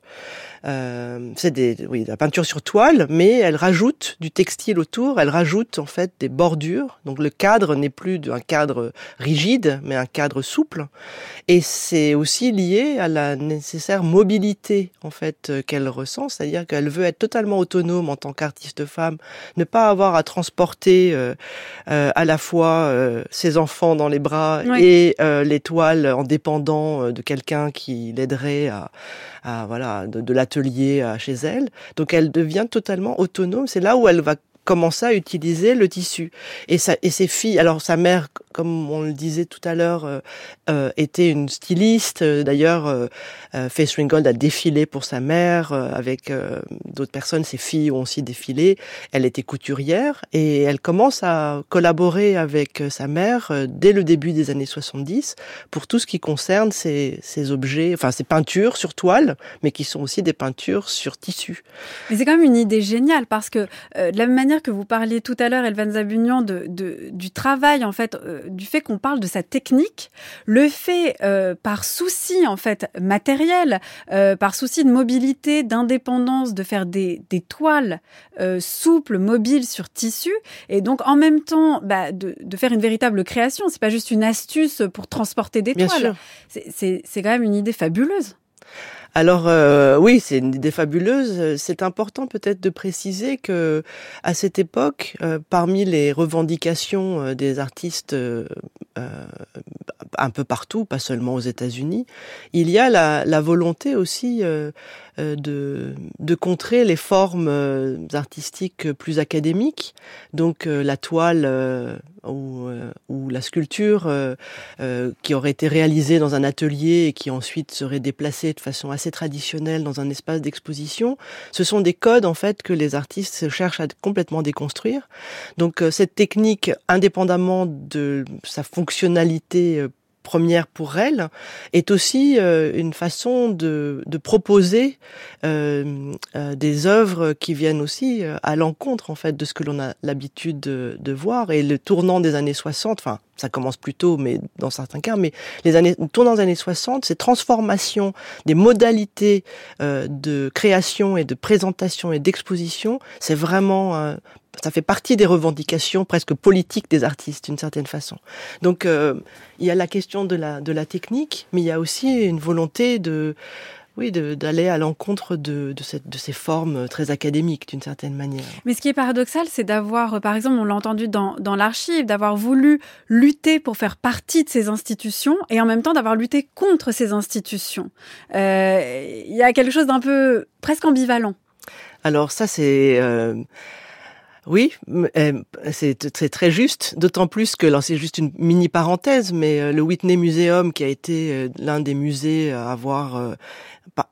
euh, c'est des oui de la peinture sur toile, mais elle rajoute du textile autour, elle rajoute en fait des bordures. Donc le cadre n'est plus un cadre rigide, mais un cadre souple. Et c'est aussi lié à la nécessaire mobilité en fait euh, qu'elle ressent, c'est-à-dire qu'elle veut être totalement autonome en tant qu'artiste femme, ne pas avoir à transporter euh, euh, à la fois ses enfants dans les bras oui. et les toiles en dépendant de quelqu'un qui l'aiderait à, voilà de, l'atelier chez elle. Donc elle devient totalement autonome. C'est là où elle va commencer à utiliser le tissu. Et, et ses filles, alors sa mère, comme on le disait tout à l'heure, euh, euh, était une styliste. D'ailleurs, euh, euh Faith Ringgold a défilé pour sa mère euh, avec euh, d'autres personnes. Ses filles ont aussi défilé. Elle était couturière et elle commence à collaborer avec sa mère dès le début des années 70 pour tout ce qui concerne ces, ces objets, enfin ces peintures sur toile, mais qui sont aussi des peintures sur tissu.
Mais c'est quand même une idée géniale parce que de la même manière que vous parliez tout à l'heure, Elvan Zabunian, de, de, du travail, en fait, euh, du fait qu'on parle de sa technique, le fait, euh, par souci, en fait, matériel, euh, par souci de mobilité, d'indépendance, de faire des, des toiles euh, souples, mobiles sur tissu, et donc en même temps, bah, de, de faire une véritable création. C'est pas juste une astuce pour transporter des
Bien
toiles. C'est quand même une idée fabuleuse.
Alors euh, oui, c'est une idée fabuleuse. C'est important peut-être de préciser que à cette époque, euh, parmi les revendications euh, des artistes un peu partout, pas seulement aux États-Unis, il y a la, la volonté aussi de, de contrer les formes artistiques plus académiques. Donc la toile ou, ou la sculpture qui aurait été réalisée dans un atelier et qui ensuite serait déplacée de façon assez traditionnelle dans un espace d'exposition, ce sont des codes en fait que les artistes cherchent à complètement déconstruire. Donc cette technique, indépendamment de sa fonctionnalité première pour elle est aussi euh, une façon de, proposer euh, euh, des œuvres qui viennent aussi à l'encontre en fait de ce que l'on a l'habitude de, voir. Et le tournant des années 60 enfin ça commence plus tôt mais dans certains cas mais les années tournant des années 60 ces transformations des modalités de création et de présentation et d'exposition. C'est vraiment ça fait partie des revendications presque politiques des artistes d'une certaine façon. Donc euh, il y a la question de la de la technique, mais il y a aussi une volonté de oui, d'aller à l'encontre de, de, cette, de ces formes très académiques d'une certaine manière.
Mais ce qui est paradoxal, c'est d'avoir, par exemple, on l'a entendu dans, dans l'archive, d'avoir voulu lutter pour faire partie de ces institutions et en même temps d'avoir lutté contre ces institutions. Euh, il y a quelque chose d'un peu presque ambivalent.
Alors ça, c'est... Euh oui, euh, c'est très juste, d'autant plus que c'est juste une mini parenthèse, mais euh, le Whitney Museum, qui a été euh, l'un des musées à avoir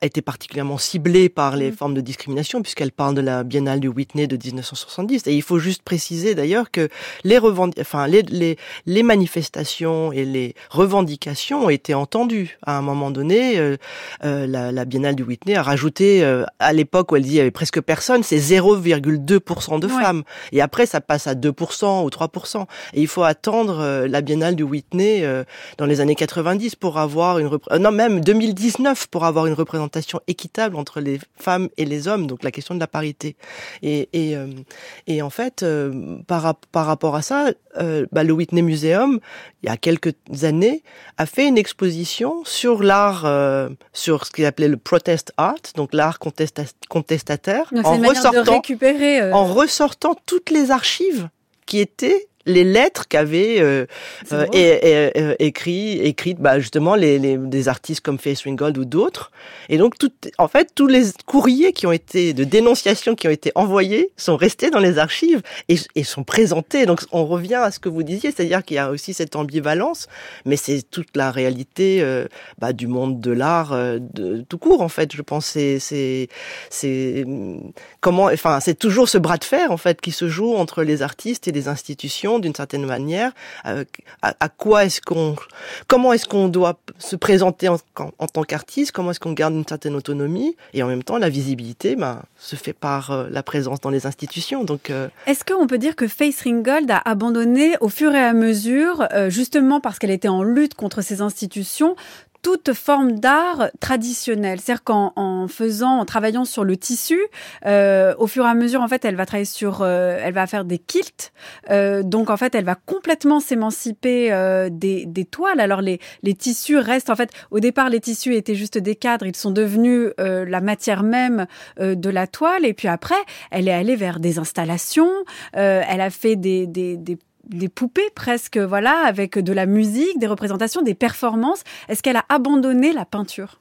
été particulièrement ciblée par les mm. formes de discrimination puisqu'elle parle de la Biennale du Whitney de 1970. Et il faut juste préciser d'ailleurs que les, enfin, les, les, les, manifestations et les revendications ont été entendues. À un moment donné, euh, euh, la, la, Biennale du Whitney a rajouté, euh, à l'époque où elle dit il y avait presque personne, c'est 0,2% de femmes. Et après, ça passe à 2% ou 3%. Et il faut attendre la Biennale du Whitney dans les années 90 pour avoir une... non, même 2019 pour avoir une représentation équitable entre les femmes et les hommes, donc la question de la parité. Et, et, euh, et en fait, euh, par, par rapport à ça, euh, bah, le Whitney Museum, il y a quelques années, a fait une exposition sur l'art, sur ce qu'il appelait le protest art, donc l'art contestataire,
en ressortant, récupérer,
en ressortant toutes les archives qui étaient les lettres qu'avaient euh, euh, écrit, écrites bah, justement les, les, des artistes comme Faith Ringgold ou d'autres. Et donc, tout, en fait, tous les courriers qui ont été de dénonciation qui ont été envoyés sont restés dans les archives et, et sont présentés. Donc, on revient à ce que vous disiez, c'est-à-dire qu'il y a aussi cette ambivalence, mais c'est toute la réalité euh, bah, du monde de l'art euh, de tout court. En fait, je pense c'est c'est c'est comment, enfin, c'est toujours ce bras de fer en fait qui se joue entre les artistes et les institutions d'une certaine manière. Euh, à, quoi est-ce qu'on, comment est-ce qu'on doit se présenter en, tant qu'artiste Comment est-ce qu'on garde une certaine autonomie Et en même temps, la visibilité, ben, se fait par euh, la présence dans les institutions. Donc,
euh, est-ce qu'on peut dire que Face Ringgold a abandonné au fur et à mesure, justement parce qu'elle était en lutte contre ces institutions, toute forme d'art traditionnel. C'est-à-dire qu'en faisant, en travaillant sur le tissu, euh, au fur et à mesure, en fait, elle va travailler sur, euh, elle va faire des quilts. Euh, donc, en fait, elle va complètement s'émanciper euh, des, des, toiles. Alors, les, les tissus restent, en fait, au départ, les tissus étaient juste des cadres. Ils sont devenus euh, la matière même de la toile. Et puis après, elle est allée vers des installations. elle a fait des, des, des des poupées presque, voilà, avec de la musique, des représentations, des performances. Est-ce qu'elle a abandonné la peinture?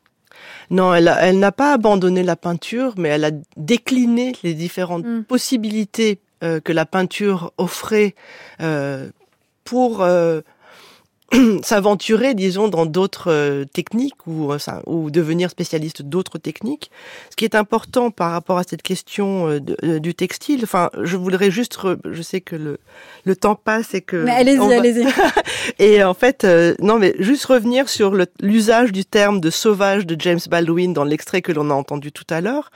Non, elle, elle n'a pas abandonné la peinture, mais elle a décliné les différentes hmm. possibilités euh, que la peinture offrait euh, pour euh, *clears throat* s'aventurer, disons, dans d'autres euh, techniques ou, euh, ou devenir spécialiste d'autres techniques. Ce qui est important par rapport à cette question euh, du textile, enfin, je voudrais juste, je sais que le, le temps passe et que...
Mais allez-y, allez-y. *laughs*
et en fait, non, mais juste revenir sur l'usage du terme de sauvage de James Baldwin dans l'extrait que l'on a entendu tout à l'heure,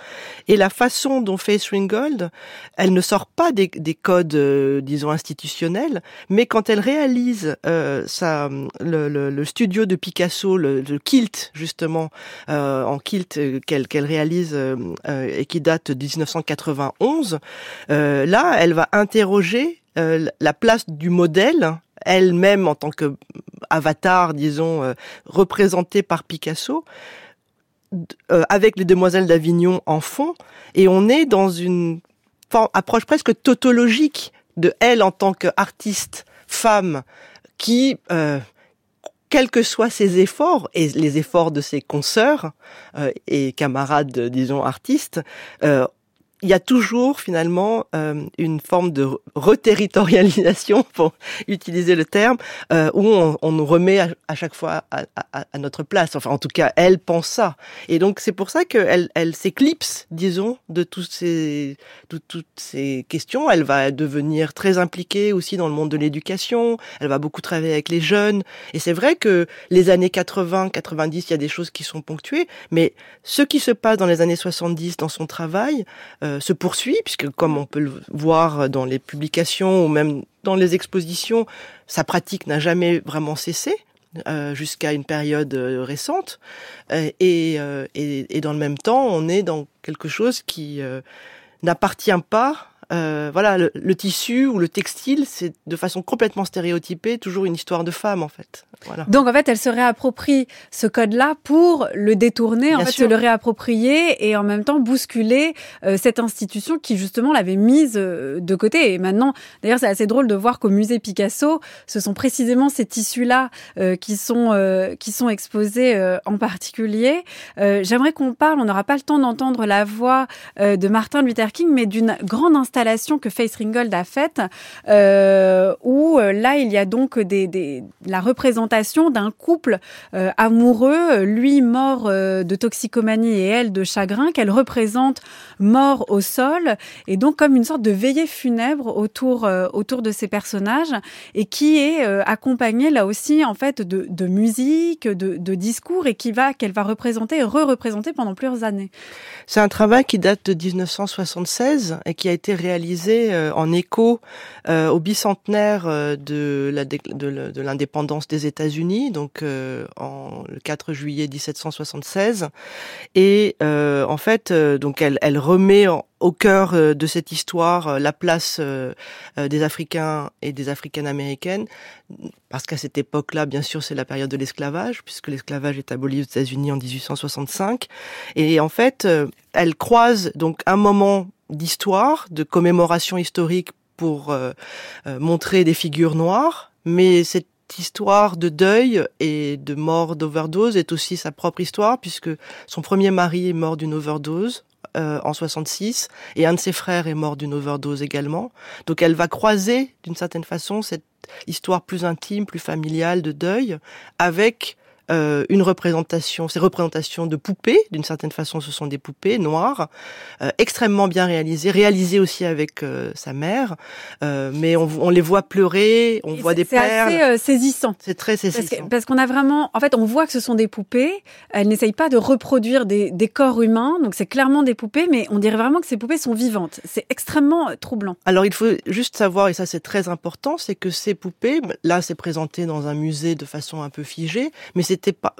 et la façon dont Faith Ringgold, elle ne sort pas des, des codes, disons, institutionnels, mais quand elle réalise sa le, studio de Picasso, le, kilt justement euh, en kilt euh, qu'elle réalise euh, et qui date de 1991. là, elle va interroger la place du modèle elle-même en tant que avatar, disons, représentée par Picasso, avec les demoiselles d'Avignon en fond, et on est dans une approche presque tautologique de elle en tant qu'artiste femme qui, euh, quels que soient ses efforts et les efforts de ses consoeurs euh, et camarades, disons artistes, euh, il y a toujours finalement euh, une forme de reterritorialisation, *laughs* pour utiliser le terme, euh, où on, nous remet à, chaque fois à, notre place. Enfin, en tout cas, elle pense ça. Et donc, c'est pour ça qu'elle elle, s'éclipse, disons, de, tous ces, de toutes ces questions. Elle va devenir très impliquée aussi dans le monde de l'éducation. Elle va beaucoup travailler avec les jeunes. Et c'est vrai que les années 80, 90, il y a des choses qui sont ponctuées, mais ce qui se passe dans les années 70 dans son travail, se poursuit, puisque comme on peut le voir dans les publications ou même dans les expositions, sa pratique n'a jamais vraiment cessé. Euh, jusqu'à une période euh, récente et, et, dans le même temps on est dans quelque chose qui n'appartient pas euh, voilà, le, tissu ou le textile, c'est de façon complètement stéréotypée toujours une histoire de femme en fait. Voilà.
Donc en fait, elle se réapproprie ce code-là pour le détourner, en fait, se le réapproprier et en même temps bousculer euh, cette institution qui justement l'avait mise euh, de côté. Et maintenant, d'ailleurs, c'est assez drôle de voir qu'au musée Picasso, ce sont précisément ces tissus-là qui sont qui sont exposés en particulier. J'aimerais qu'on parle. On n'aura pas le temps d'entendre la voix de Martin Luther King, mais d'une grande installation que Face Ringgold a faite, euh, où euh, là il y a donc la représentation d'un couple euh, amoureux, lui mort de toxicomanie et elle de chagrin, qu'elle représente mort au sol, et donc comme une sorte de veillée funèbre autour autour de ces personnages, et qui est accompagnée là aussi en fait de, musique, de, discours, et qui va qu'elle va représenter et re-représenter pendant plusieurs années.
C'est un travail qui date de 1976 et qui a été réalisé euh, en écho euh, au bicentenaire euh, de l'indépendance des États-Unis, donc le 4 juillet 1776. Et en fait, donc elle, remet au cœur de cette histoire la place des Africains et des Africaines américaines, parce qu'à cette époque-là, bien sûr, c'est la période de l'esclavage, puisque l'esclavage est aboli aux États-Unis en 1865. Et en fait, elle croise donc un moment d'histoire, de commémoration historique pour montrer des figures noires, mais cette histoire de deuil et de mort d'overdose est aussi sa propre histoire puisque son premier mari est mort d'une overdose euh, en 66 et un de ses frères est mort d'une overdose également. Donc elle va croiser d'une certaine façon cette histoire plus intime, plus familiale de deuil avec euh, une représentation, ces représentations de poupées, d'une certaine façon ce sont des poupées noires, euh, extrêmement bien réalisées, réalisées aussi avec euh, sa mère, mais on, on, les voit pleurer, on voit des perles.
C'est assez saisissant.
C'est très saisissant.
Parce qu'on a vraiment, en fait, on voit que ce sont des poupées, elles n'essayent pas de reproduire des, des corps humains, donc c'est clairement des poupées, mais on dirait vraiment que ces poupées sont vivantes. C'est extrêmement troublant.
Alors il faut juste savoir, et ça c'est très important, c'est que ces poupées, là c'est présenté dans un musée de façon un peu figée, mais c'est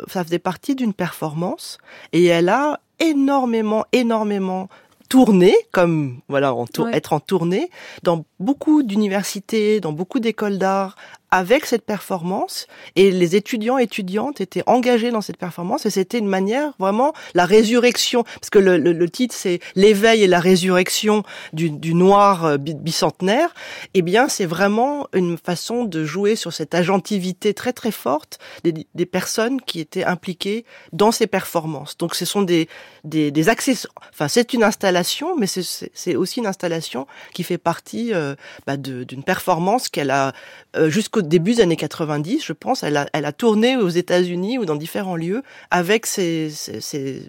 ça faisait partie d'une performance et elle a énormément, énormément tourné, comme voilà, être en tournée dans beaucoup d'universités, dans beaucoup d'écoles d'art, avec cette performance et les étudiants et étudiantes étaient engagés dans cette performance et c'était une manière vraiment la résurrection. Parce que le, le, titre c'est l'éveil et la résurrection du, du noir euh, bicentenaire eh bien c'est vraiment une façon de jouer sur cette agentivité très très forte des, des personnes qui étaient impliquées dans ces performances. Donc ce sont des des, des accessoires enfin c'est une installation mais c'est aussi une installation qui fait partie euh, bah d'une performance qu'elle a euh, jusqu'au au début des années 90, je pense, elle a, elle a tourné aux États-Unis ou dans différents lieux avec ses, ses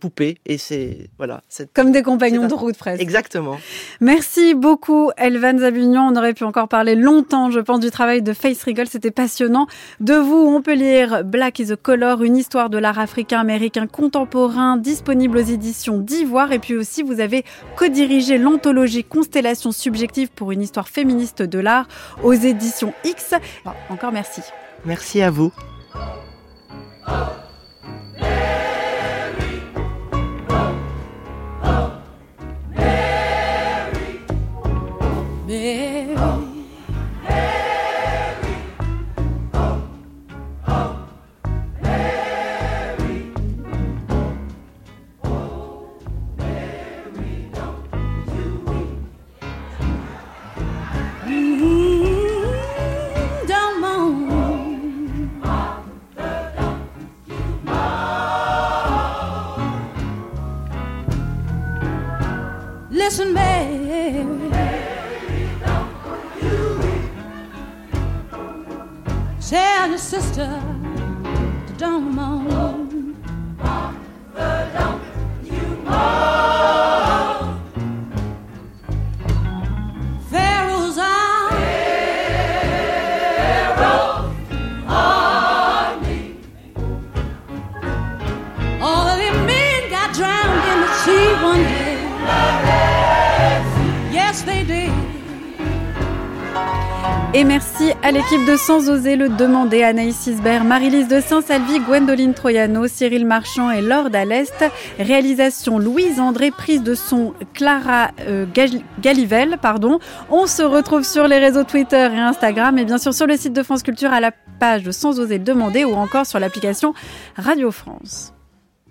poupées et c'est voilà
comme des compagnons de route presque.
Exactement.
Merci beaucoup Elvan Zabugnon on aurait pu encore parler longtemps je pense du travail de Face Regal. C'était passionnant. De vous on peut lire Black is a Color une histoire de l'art africain américain contemporain disponible aux éditions d'Ivoire. Et puis aussi vous avez co-dirigé l'anthologie Constellation subjective pour une histoire féministe de l'art aux éditions X. Encore merci.
Merci à vous
Listen, Mary. Tell your sister to don't moan.
Et merci à l'équipe de Sans oser le demander, Anaïs Isbert, Marie-Lise de Saint-Salvi, Gwendoline Troyano, Cyril Marchand et Laure Dallest. Réalisation Louise André, prise de son Clara euh, Galivelle. Pardon. On se retrouve sur les réseaux Twitter et Instagram et bien sûr sur le site de France Culture à la page de Sans oser le demander ou encore sur l'application Radio France.